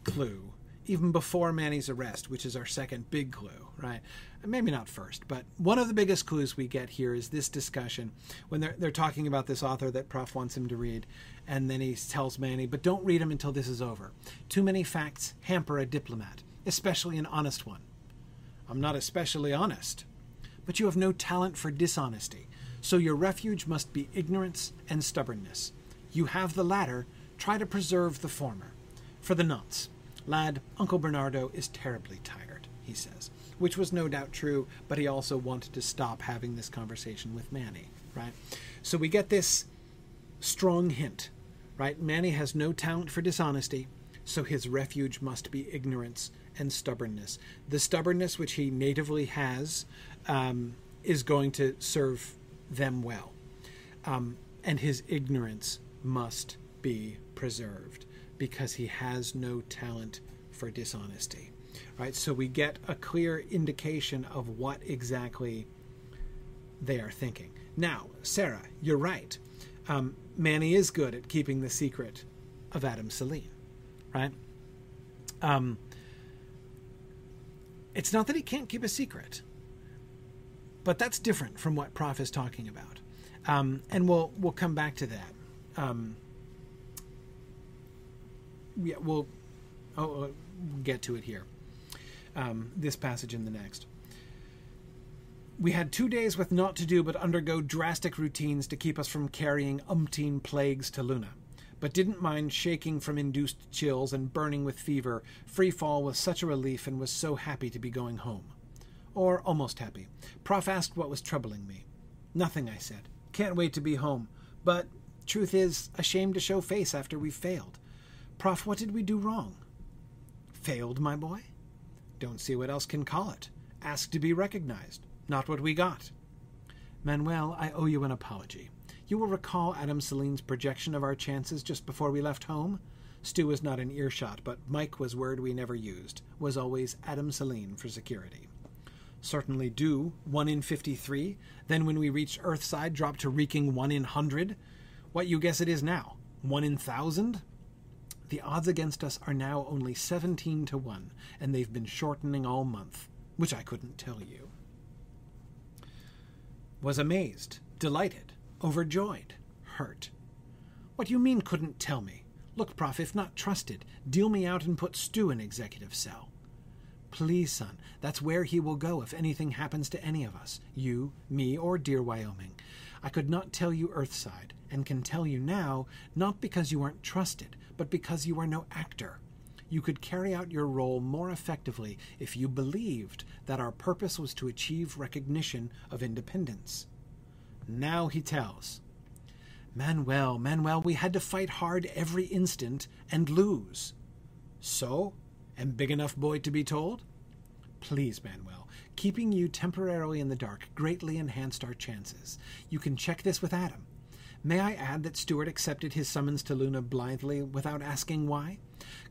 clue even before Manny's arrest, which is our second big clue, right? Maybe not first, but one of the biggest clues we get here is this discussion when they're, they're talking about this author that Prof wants him to read, and then he tells Manny, but don't read him until this is over. Too many facts hamper a diplomat, especially an honest one. I'm not especially honest, but you have no talent for dishonesty, so your refuge must be ignorance and stubbornness. You have the latter, try to preserve the former. For the nonce, Lad, Uncle Bernardo is terribly tired, he says, which was no doubt true, but he also wanted to stop having this conversation with Manny, right? So we get this strong hint, right? Manny has no talent for dishonesty, so his refuge must be ignorance and stubbornness. The stubbornness which he natively has um, is going to serve them well, um, and his ignorance must be preserved because he has no talent for dishonesty. Right? So we get a clear indication of what exactly they are thinking. Now, Sarah, you're right. Um, Manny is good at keeping the secret of Adam Selene, right? Um, it's not that he can't keep a secret, but that's different from what Prof is talking about. Um, and we'll we'll come back to that. Um, yeah, we'll oh, we'll get to it here. Um, this passage and the next. We had two days with naught to do but undergo drastic routines to keep us from carrying umpteen plagues to Luna, but didn't mind shaking from induced chills and burning with fever. Free fall was such a relief and was so happy to be going home. Or almost happy. Prof asked what was troubling me. Nothing, I said. Can't wait to be home. But, truth is, ashamed to show face after we've failed. Prof, what did we do wrong? Failed, my boy? Don't see what else can call it. Asked to be recognized. Not what we got. Manuel, I owe you an apology. You will recall Adam Selene's projection of our chances just before we left home? Stu was not in earshot, but Mike was word we never used, was always Adam Selene for security. Certainly do, 1 in 53, then when we reached Earthside drop to reeking 1 in 100. What you guess it is now? 1 in 1000? The odds against us are now only 17 to 1, and they've been shortening all month, which I couldn't tell you was amazed, delighted, overjoyed, hurt. What do you mean couldn't tell me? Look, Prof, if not trusted, deal me out and put Stu in executive cell. Please, son, that's where he will go if anything happens to any of us, you, me, or dear Wyoming. I could not tell you Earthside, and can tell you now, not because you aren't trusted, but because you are no actor. You could carry out your role more effectively if you believed that our purpose was to achieve recognition of independence. Now he tells. Manuel, Manuel, we had to fight hard every instant and lose. So? Am big enough boy to be told? Please, Manuel, keeping you temporarily in the dark greatly enhanced our chances. You can check this with Adam. May I add that Stuart accepted his summons to Luna blithely without asking why?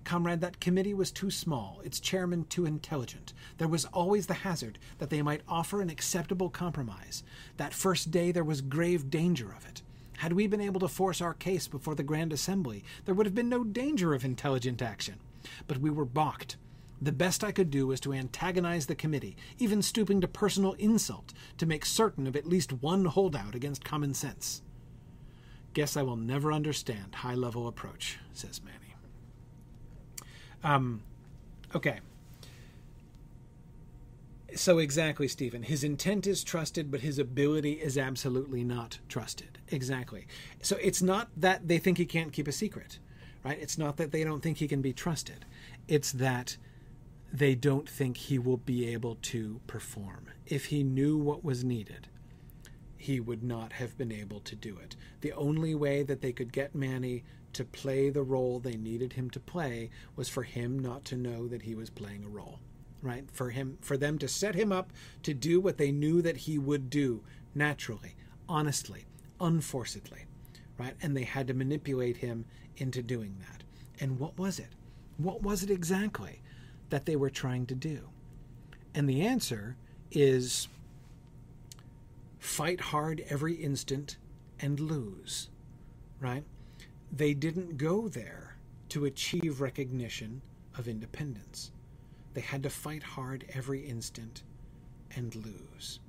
Comrade, that committee was too small, its chairman too intelligent. There was always the hazard that they might offer an acceptable compromise. That first day there was grave danger of it. Had we been able to force our case before the Grand Assembly, there would have been no danger of intelligent action. But we were balked. The best I could do was to antagonize the committee, even stooping to personal insult, to make certain of at least one holdout against common sense. Guess I will never understand high level approach, says Manny. Um, okay. So, exactly, Stephen. His intent is trusted, but his ability is absolutely not trusted. Exactly. So, it's not that they think he can't keep a secret, right? It's not that they don't think he can be trusted. It's that they don't think he will be able to perform. If he knew what was needed, he would not have been able to do it. The only way that they could get Manny to play the role they needed him to play was for him not to know that he was playing a role. Right? For him for them to set him up to do what they knew that he would do naturally, honestly, unforcedly. Right? And they had to manipulate him into doing that. And what was it? What was it exactly that they were trying to do? And the answer is fight hard every instant and lose, right? They didn't go there to achieve recognition of independence. They had to fight hard every instant and lose.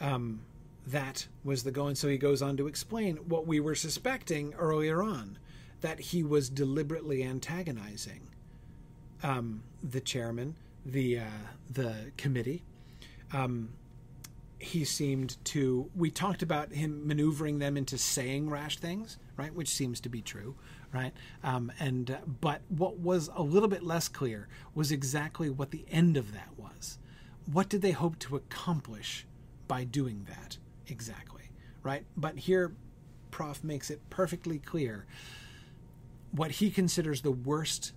Um, that was the goal. And so he goes on to explain what we were suspecting earlier on that he was deliberately antagonizing um, the chairman, the, uh, the committee. Um, he seemed to we talked about him maneuvering them into saying rash things right which seems to be true right? Um, and uh, but what was a little bit less clear was exactly what the end of that was. What did they hope to accomplish by doing that exactly right? But here prof makes it perfectly clear. What he considers the worst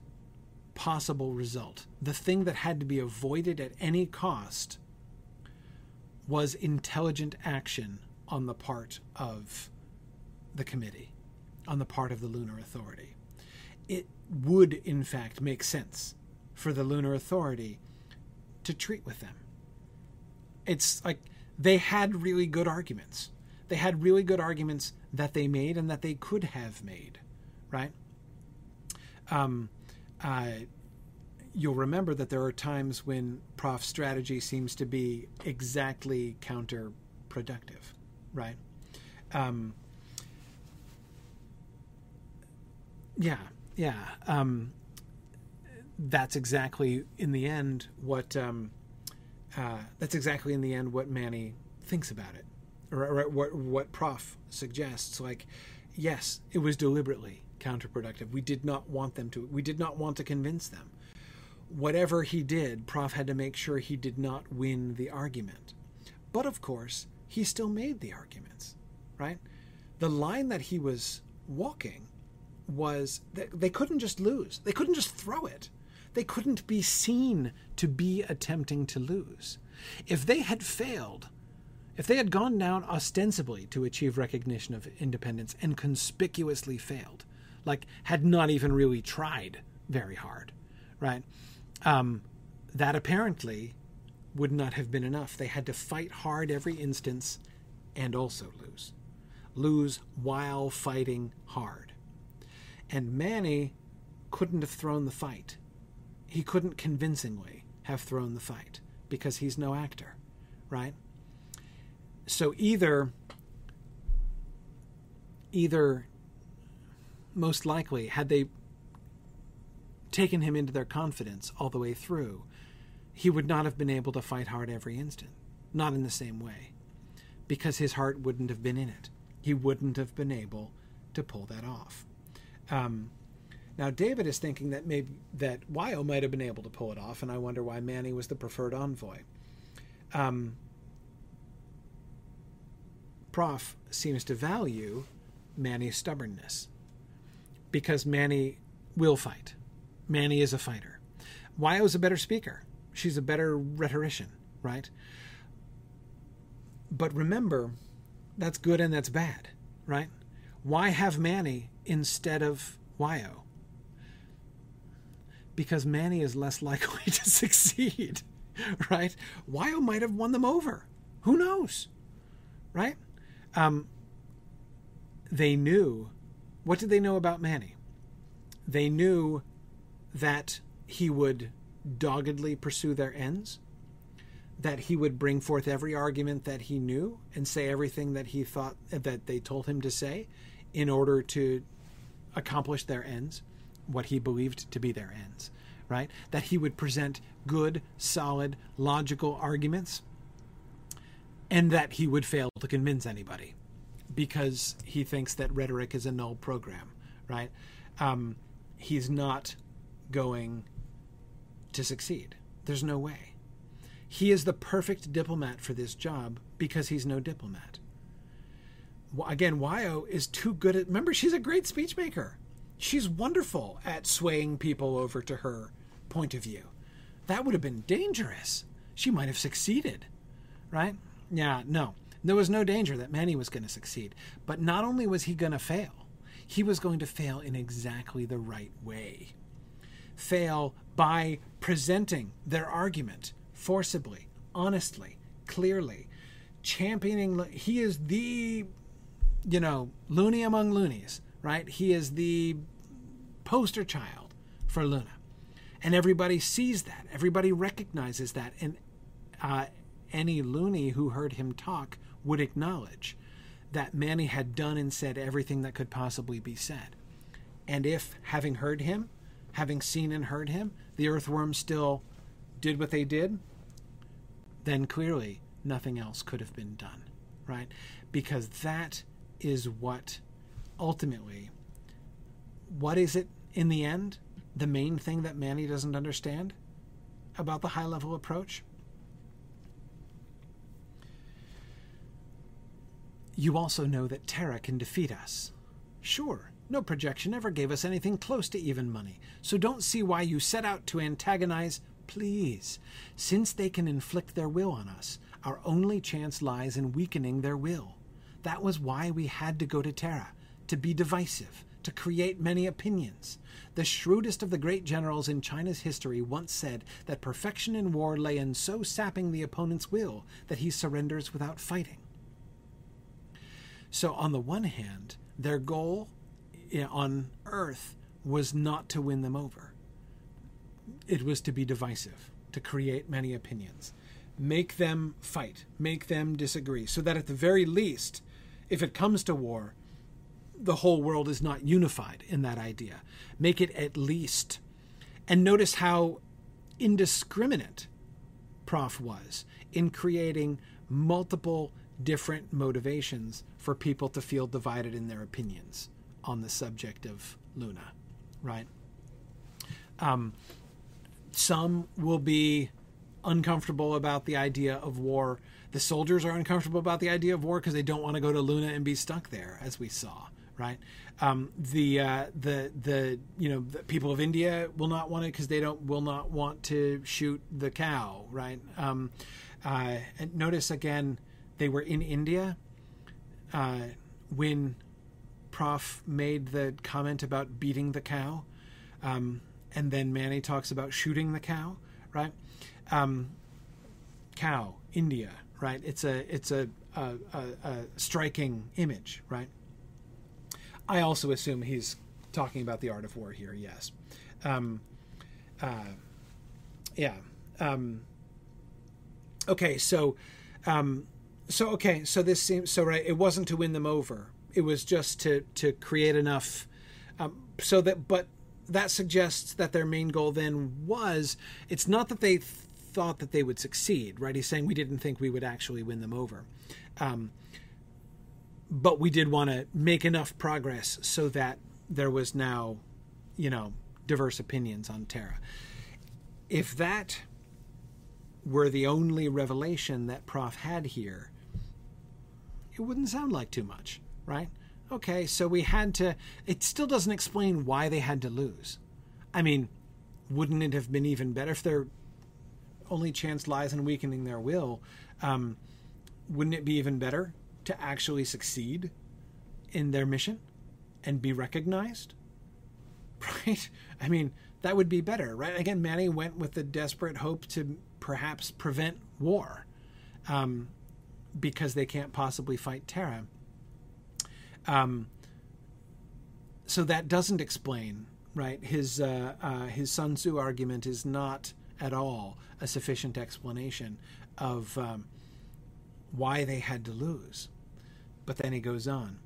possible result the thing that had to be avoided at any cost was intelligent action on the part of the committee, on the part of the Lunar Authority. It would, in fact, make sense for the Lunar Authority to treat with them. It's like they had really good arguments. They had really good arguments that they made and that they could have made, right? Um, uh, you'll remember that there are times when prof strategy seems to be exactly counterproductive, right? Um, yeah, yeah. Um, that's exactly in the end what um, uh, that's exactly in the end what Manny thinks about it, or, or what what Prof suggests. Like, yes, it was deliberately counterproductive. We did not want them to. We did not want to convince them. Whatever he did, Prof had to make sure he did not win the argument. But of course, he still made the arguments, right? The line that he was walking was that they couldn't just lose. They couldn't just throw it. They couldn't be seen to be attempting to lose. If they had failed, if they had gone down ostensibly to achieve recognition of independence and conspicuously failed, like had not even really tried very hard, right? Um, that apparently would not have been enough. They had to fight hard every instance and also lose. Lose while fighting hard. And Manny couldn't have thrown the fight. He couldn't convincingly have thrown the fight because he's no actor, right? So either either most likely had they taken him into their confidence all the way through, he would not have been able to fight hard every instant. Not in the same way. Because his heart wouldn't have been in it. He wouldn't have been able to pull that off. Um, now David is thinking that maybe that Wyo might have been able to pull it off, and I wonder why Manny was the preferred envoy. Um, Prof seems to value Manny's stubbornness because Manny will fight. Manny is a fighter. Wyo's a better speaker. She's a better rhetorician, right? But remember, that's good and that's bad, right? Why have Manny instead of Wyo? Because Manny is less *laughs* likely to succeed, right? Wyo might have won them over. Who knows, right? Um, they knew. What did they know about Manny? They knew that he would doggedly pursue their ends, that he would bring forth every argument that he knew and say everything that he thought that they told him to say in order to accomplish their ends, what he believed to be their ends, right? That he would present good, solid, logical arguments and that he would fail to convince anybody because he thinks that rhetoric is a null program, right? Um, he's not going to succeed. There's no way. He is the perfect diplomat for this job because he's no diplomat. Again, Wyo is too good at. Remember, she's a great speechmaker. She's wonderful at swaying people over to her point of view. That would have been dangerous. She might have succeeded, right? Yeah, no. There was no danger that Manny was going to succeed. But not only was he going to fail, he was going to fail in exactly the right way. Fail by presenting their argument forcibly, honestly, clearly, championing. He is the, you know, loony among loonies, right? He is the poster child for Luna. And everybody sees that. Everybody recognizes that. And uh, any loony who heard him talk would acknowledge that Manny had done and said everything that could possibly be said. And if, having heard him, having seen and heard him, the earthworms still did what they did, then clearly nothing else could have been done, right? Because that is what ultimately, what is it in the end? The main thing that Manny doesn't understand about the high level approach? You also know that Terra can defeat us. Sure, no projection ever gave us anything close to even money, so don't see why you set out to antagonize. Please, since they can inflict their will on us, our only chance lies in weakening their will. That was why we had to go to Terra, to be divisive, to create many opinions. The shrewdest of the great generals in China's history once said that perfection in war lay in so sapping the opponent's will that he surrenders without fighting. So, on the one hand, their goal on Earth was not to win them over, it was to be divisive, to create many opinions, make them fight, make them disagree, so that at the very least, if it comes to war, the whole world is not unified in that idea. Make it at least. And notice how indiscriminate Prof was in creating multiple different motivations for people to feel divided in their opinions on the subject of Luna, right? Um, some will be uncomfortable about the idea of war. The soldiers are uncomfortable about the idea of war because they don't want to go to Luna and be stuck there, as we saw, right? Um, the uh, the the you know the people of India will not want it because they don't will not want to shoot the cow, right? Um, uh, and notice again, they were in India uh, when Prof made the comment about beating the cow, um, and then Manny talks about shooting the cow, right? Um, cow, India, right? It's a it's a, a, a, a striking image, right? I also assume he's talking about the art of war here. Yes. Um, uh, yeah. Um, okay. So, um, so okay. So this seems so right. It wasn't to win them over. It was just to to create enough, um, so that. But that suggests that their main goal then was. It's not that they thought that they would succeed. Right. He's saying we didn't think we would actually win them over. Um, but we did want to make enough progress so that there was now, you know, diverse opinions on Terra. If that were the only revelation that Prof had here, it wouldn't sound like too much, right? Okay, so we had to. It still doesn't explain why they had to lose. I mean, wouldn't it have been even better if their only chance lies in weakening their will? Um, wouldn't it be even better to actually succeed in their mission and be recognized? *laughs* Right? I mean, that would be better, right? Again, Manny went with the desperate hope to perhaps prevent war um, because they can't possibly fight Terra. Um, so that doesn't explain, right? His uh, uh, his Sun Tzu argument is not at all a sufficient explanation of um, why they had to lose. But then he goes on.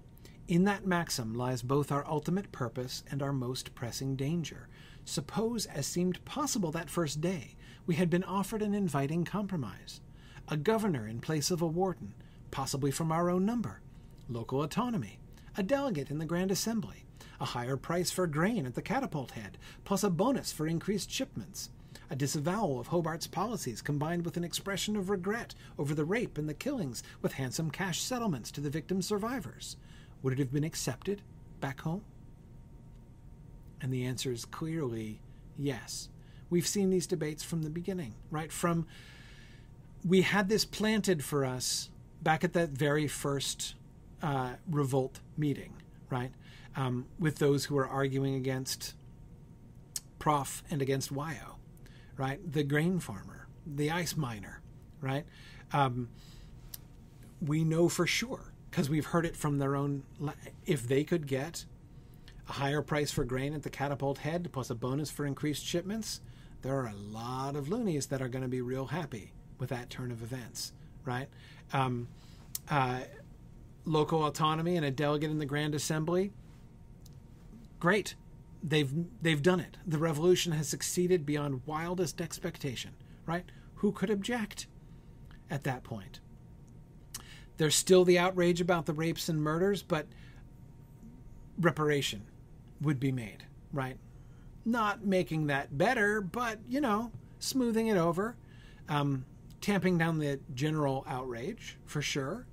In that maxim lies both our ultimate purpose and our most pressing danger. Suppose, as seemed possible that first day, we had been offered an inviting compromise a governor in place of a warden, possibly from our own number, local autonomy, a delegate in the Grand Assembly, a higher price for grain at the catapult head, plus a bonus for increased shipments, a disavowal of Hobart's policies combined with an expression of regret over the rape and the killings with handsome cash settlements to the victim's survivors. Would it have been accepted back home? And the answer is clearly yes. We've seen these debates from the beginning, right? From we had this planted for us back at that very first uh, revolt meeting, right? Um, with those who are arguing against Prof and against Wyo right? The grain farmer, the ice miner, right? Um, we know for sure because we've heard it from their own. If they could get a higher price for grain at the catapult head plus a bonus for increased shipments, there are a lot of loonies that are going to be real happy with that turn of events, right? Um, uh, local autonomy and a delegate in the Grand Assembly, great they've they've done it. The revolution has succeeded beyond wildest expectation, right? Who could object at that point? There's still the outrage about the rapes and murders, but reparation would be made, right? Not making that better, but you know, smoothing it over, um, tamping down the general outrage for sure.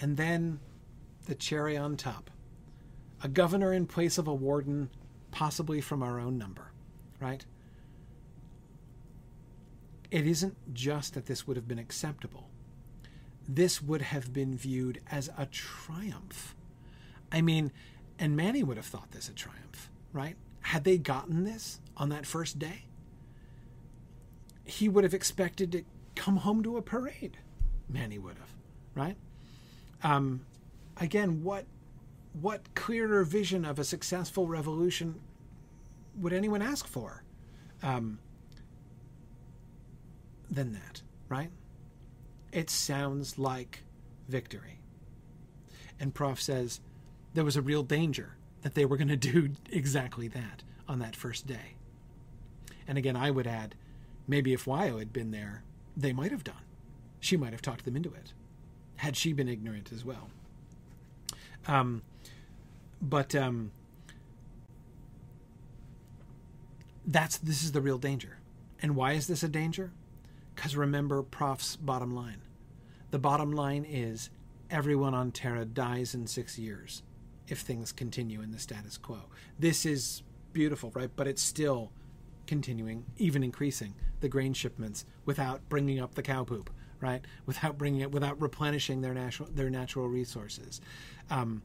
And then the cherry on top a governor in place of a warden, possibly from our own number, right? It isn't just that this would have been acceptable. This would have been viewed as a triumph. I mean, and Manny would have thought this a triumph, right? Had they gotten this on that first day, he would have expected to come home to a parade. Manny would have, right? Um, again, what what clearer vision of a successful revolution would anyone ask for um, than that, right? It sounds like victory. And Prof says there was a real danger that they were going to do *laughs* exactly that on that first day. And again, I would add, maybe if Wyo had been there, they might have done. She might have talked them into it, had she been ignorant as well. Um, but um, that's this is the real danger. And why is this a danger? Because remember Prof's bottom line. The bottom line is everyone on Terra dies in six years if things continue in the status quo. This is beautiful, right? But it's still continuing, even increasing the grain shipments without bringing up the cow poop, right? Without bringing it, without replenishing their natural their natural resources. Um,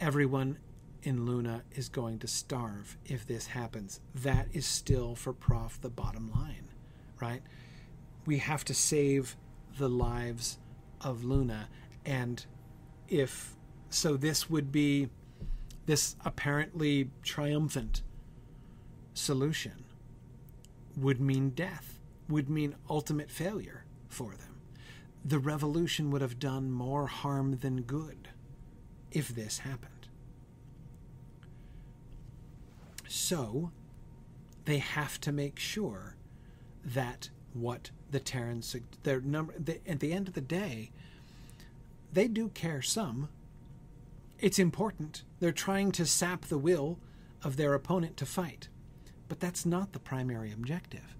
everyone in Luna is going to starve if this happens. That is still for Prof the bottom line, right? We have to save the lives of Luna, and if so, this would be this apparently triumphant solution would mean death, would mean ultimate failure for them. The revolution would have done more harm than good if this happened. So, they have to make sure that what the Terrans, their number, they, at the end of the day, they do care some. It's important. They're trying to sap the will of their opponent to fight. But that's not the primary objective.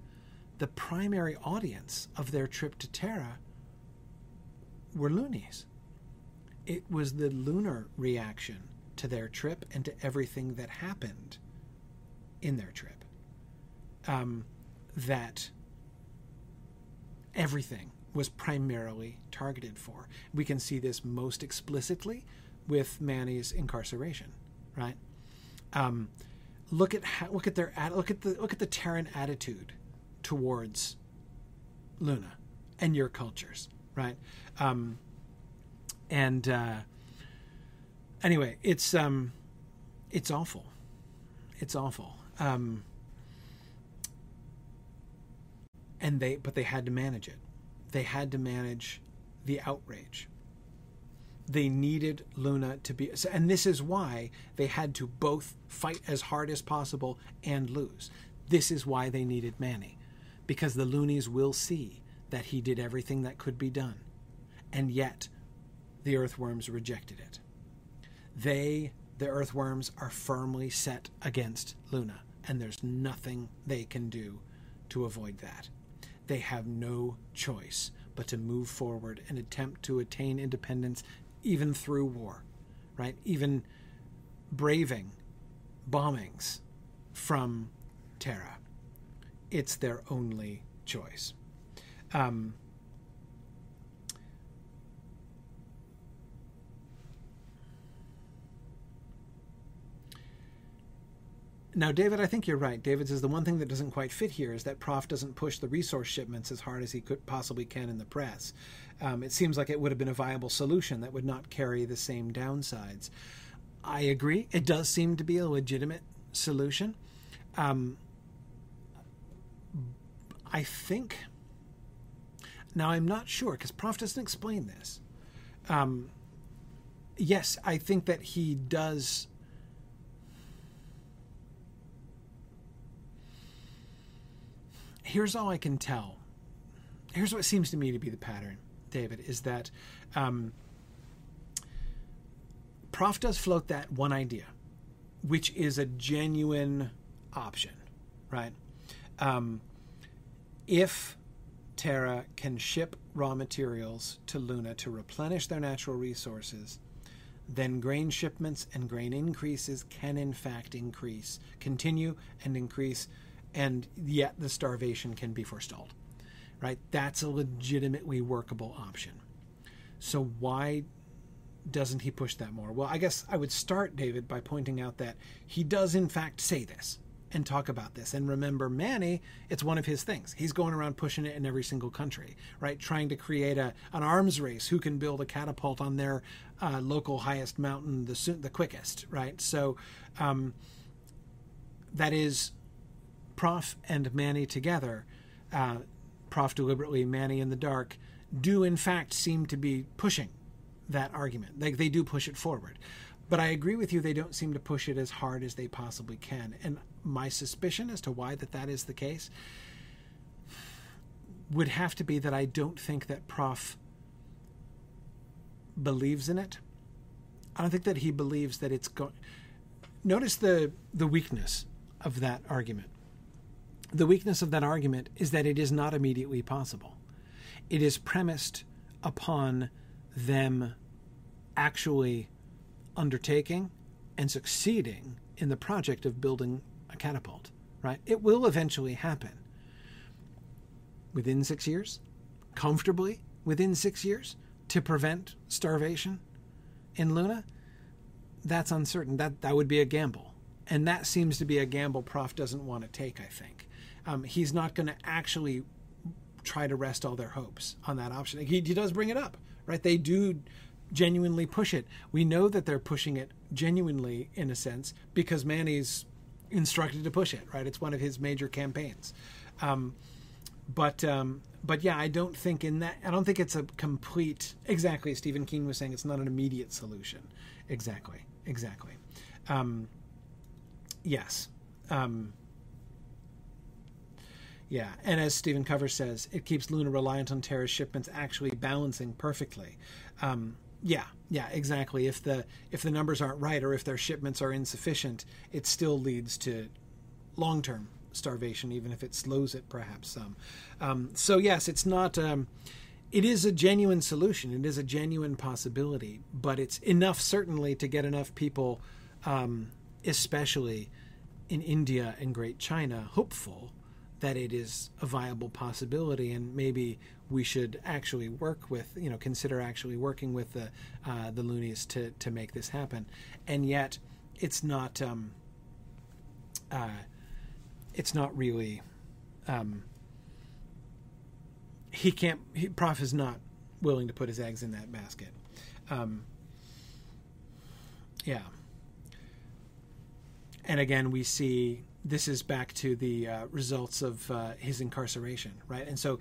The primary audience of their trip to Terra were loonies. It was the lunar reaction to their trip and to everything that happened in their trip um, that everything was primarily targeted for. We can see this most explicitly with Manny's incarceration, right? Um, look at look at their look at the look at the Terran attitude towards Luna and your cultures, right? Um, and uh, anyway, it's um, it's awful. It's awful. Um, and they but they had to manage it. They had to manage the outrage. They needed Luna to be and this is why they had to both fight as hard as possible and lose. This is why they needed Manny. Because the loonies will see that he did everything that could be done. And yet the earthworms rejected it. They the earthworms are firmly set against Luna, and there's nothing they can do to avoid that. They have no choice but to move forward and attempt to attain independence even through war, right? Even braving bombings from Terra. It's their only choice. Um, Now, David, I think you're right. David says the one thing that doesn't quite fit here is that Prof doesn't push the resource shipments as hard as he could possibly can in the press. Um, it seems like it would have been a viable solution that would not carry the same downsides. I agree. It does seem to be a legitimate solution. Um, I think. Now, I'm not sure because Prof doesn't explain this. Um, yes, I think that he does here's all I can tell. Here's what seems to me to be the pattern, David, is that um, Prof does float that one idea, which is a genuine option, right? Um, if Terra can ship raw materials to Luna to replenish their natural resources, then grain shipments and grain increases can in fact increase, continue and increase and yet the starvation can be forestalled. Right? That's a legitimately workable option. So why doesn't he push that more? Well, I guess I would start, David, by pointing out that he does, in fact, say this and talk about this. And remember, Manny, it's one of his things. He's going around pushing it in every single country, right? Trying to create a an arms race who can build a catapult on their uh, local highest mountain the the quickest, right? So um, that is Prof and Manny together, uh, Prof deliberately, Manny in the dark, do in fact seem to be pushing that argument. Like they do push it forward. But I agree with you, they don't seem to push it as hard as they possibly can. And my suspicion as to why that that is the case would have to be that I don't think that Prof believes in it. I don't think that he believes that it's going. Notice the the weakness of that argument. The weakness of that argument is that it is not immediately possible. It is premised upon them actually undertaking and succeeding in the project of building a catapult, right? It will eventually happen. Within six years? Comfortably within six years to prevent starvation in Luna? That's uncertain. That, that would be a gamble. And that seems to be a gamble Prof doesn't want to take, I think. Um, he's not going to actually try to rest all their hopes on that option. He, he does bring it up, right? They do genuinely push it. We know that they're pushing it genuinely, in a sense, because Manny's instructed to push it. Right? It's one of his major campaigns. Um, but um, but yeah, I don't think in that. I don't think it's a complete. Exactly, Stephen Keen was saying it's not an immediate solution. Exactly, exactly. Um, yes. Um, yeah, and as Stephen Cover says, it keeps Luna reliant on Terra's shipments actually balancing perfectly. Um, yeah, yeah, exactly. If the if the numbers aren't right or if their shipments are insufficient, it still leads to long term starvation, even if it slows it perhaps some. Um, so yes, it's not. Um, it is a genuine solution. It is a genuine possibility, but it's enough certainly to get enough people, um, especially in India and Great China, hopeful that it is a viable possibility, and maybe we should actually work with, you know, consider actually working with the uh, the loonies to to make this happen. And yet, it's not. Um, uh, it's not really. Um, he can't. He, Prof is not willing to put his eggs in that basket. Um, yeah. And again, we see this is back to the uh, results of uh, his incarceration, right? And so,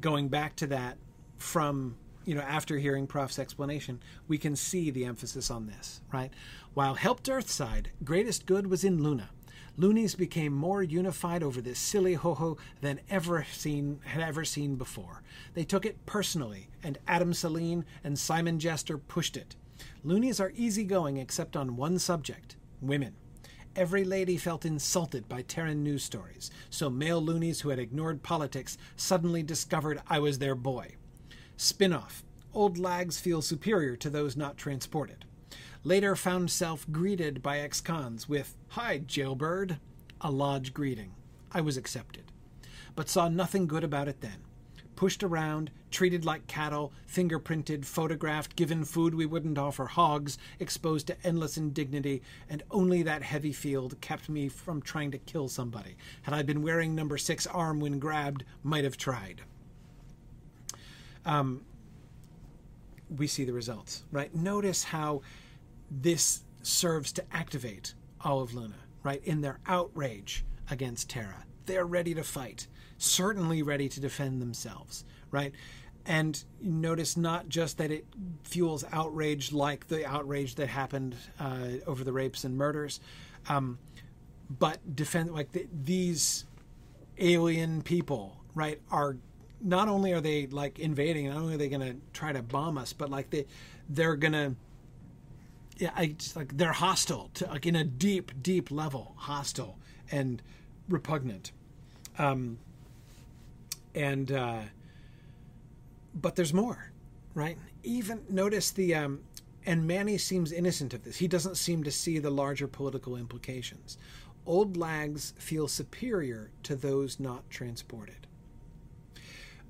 going back to that from you know after hearing Prof's explanation, we can see the emphasis on this, right? While helped Earthside, greatest good was in Luna. Loonies became more unified over this silly ho-ho than ever seen had ever seen before. They took it personally, and Adam Selene and Simon Jester pushed it. Loonies are easygoing except on one subject: women. Every lady felt insulted by Terran news stories, so male loonies who had ignored politics suddenly discovered I was their boy. Spin off Old lags feel superior to those not transported. Later found self greeted by ex cons with, Hi, jailbird, a lodge greeting. I was accepted, but saw nothing good about it then pushed around, treated like cattle, fingerprinted, photographed, given food we wouldn't offer hogs, exposed to endless indignity, and only that heavy field kept me from trying to kill somebody. Had I been wearing number six arm when grabbed, might have tried. Um, we see the results, right? Notice how this serves to activate all of Luna, right? In their outrage against Terra. They're ready to fight certainly ready to defend themselves, right? And notice not just that it fuels outrage like the outrage that happened uh, over the rapes and murders, um, but defend like the, these alien people, right, are not only are they like invading, not only are they going to try to bomb us, but like they they're going to yeah, I just, like they're hostile to like in a deep, deep level, hostile and repugnant. Um, and uh, but there's more, right? Even notice the um, and Manny seems innocent of this. He doesn't seem to see the larger political implications. Old lags feel superior to those not transported.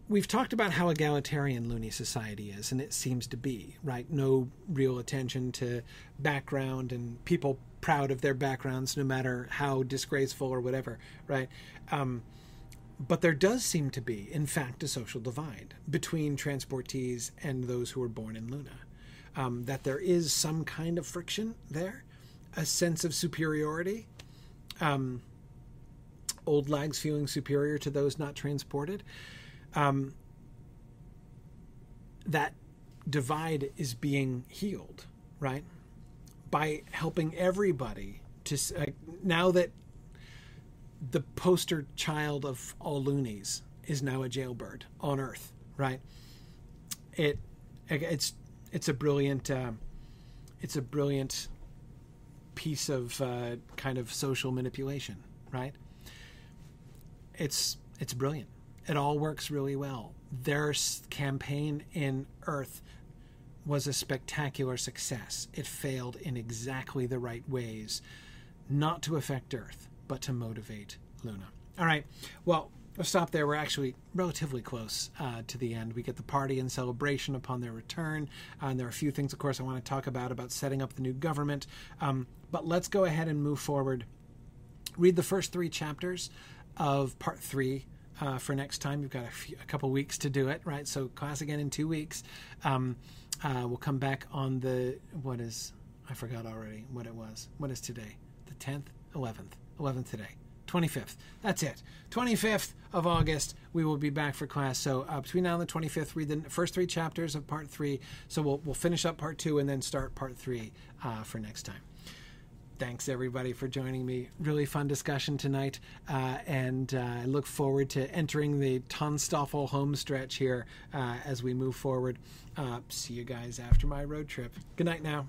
We've talked about how egalitarian Looney society is, and it seems to be, right? No real attention to background and people proud of their backgrounds, no matter how disgraceful or whatever, right? Um, but there does seem to be, in fact, a social divide between transportees and those who were born in Luna. Um, that there is some kind of friction there, a sense of superiority. Um, old lags feeling superior to those not transported. Um, that divide is being healed, right? By helping everybody to uh, now that the poster child of all loonies is now a jailbird on Earth, right? It it's it's a brilliant uh, it's a brilliant piece of uh, kind of social manipulation, right? It's it's brilliant. It all works really well. Their campaign in Earth was a spectacular success. It failed in exactly the right ways, not to affect Earth, but to motivate Luna. All right. Well, we'll stop there. We're actually relatively close uh, to the end. We get the party and celebration upon their return. Uh, and there are a few things, of course, I want to talk about about setting up the new government. Um, but let's go ahead and move forward. Read the first three chapters of part three. Uh, for next time, you've got a, few, a, couple weeks to do it, right? So class again in two weeks. Um, uh, we'll come back on the what is I forgot already what it was. What is today? The tenth, eleventh, eleventh today. 25th. That's it. 25th of August, we will be back for class. So uh, between now and the 25th, read the first three chapters of part three. So we'll, we'll finish up part two and then start part three uh, for next time. Thanks everybody for joining me. Really fun discussion tonight, uh, and uh, I look forward to entering the TANSTAAFL home stretch here uh, as we move forward. Uh, see you guys after my road trip. Good night now.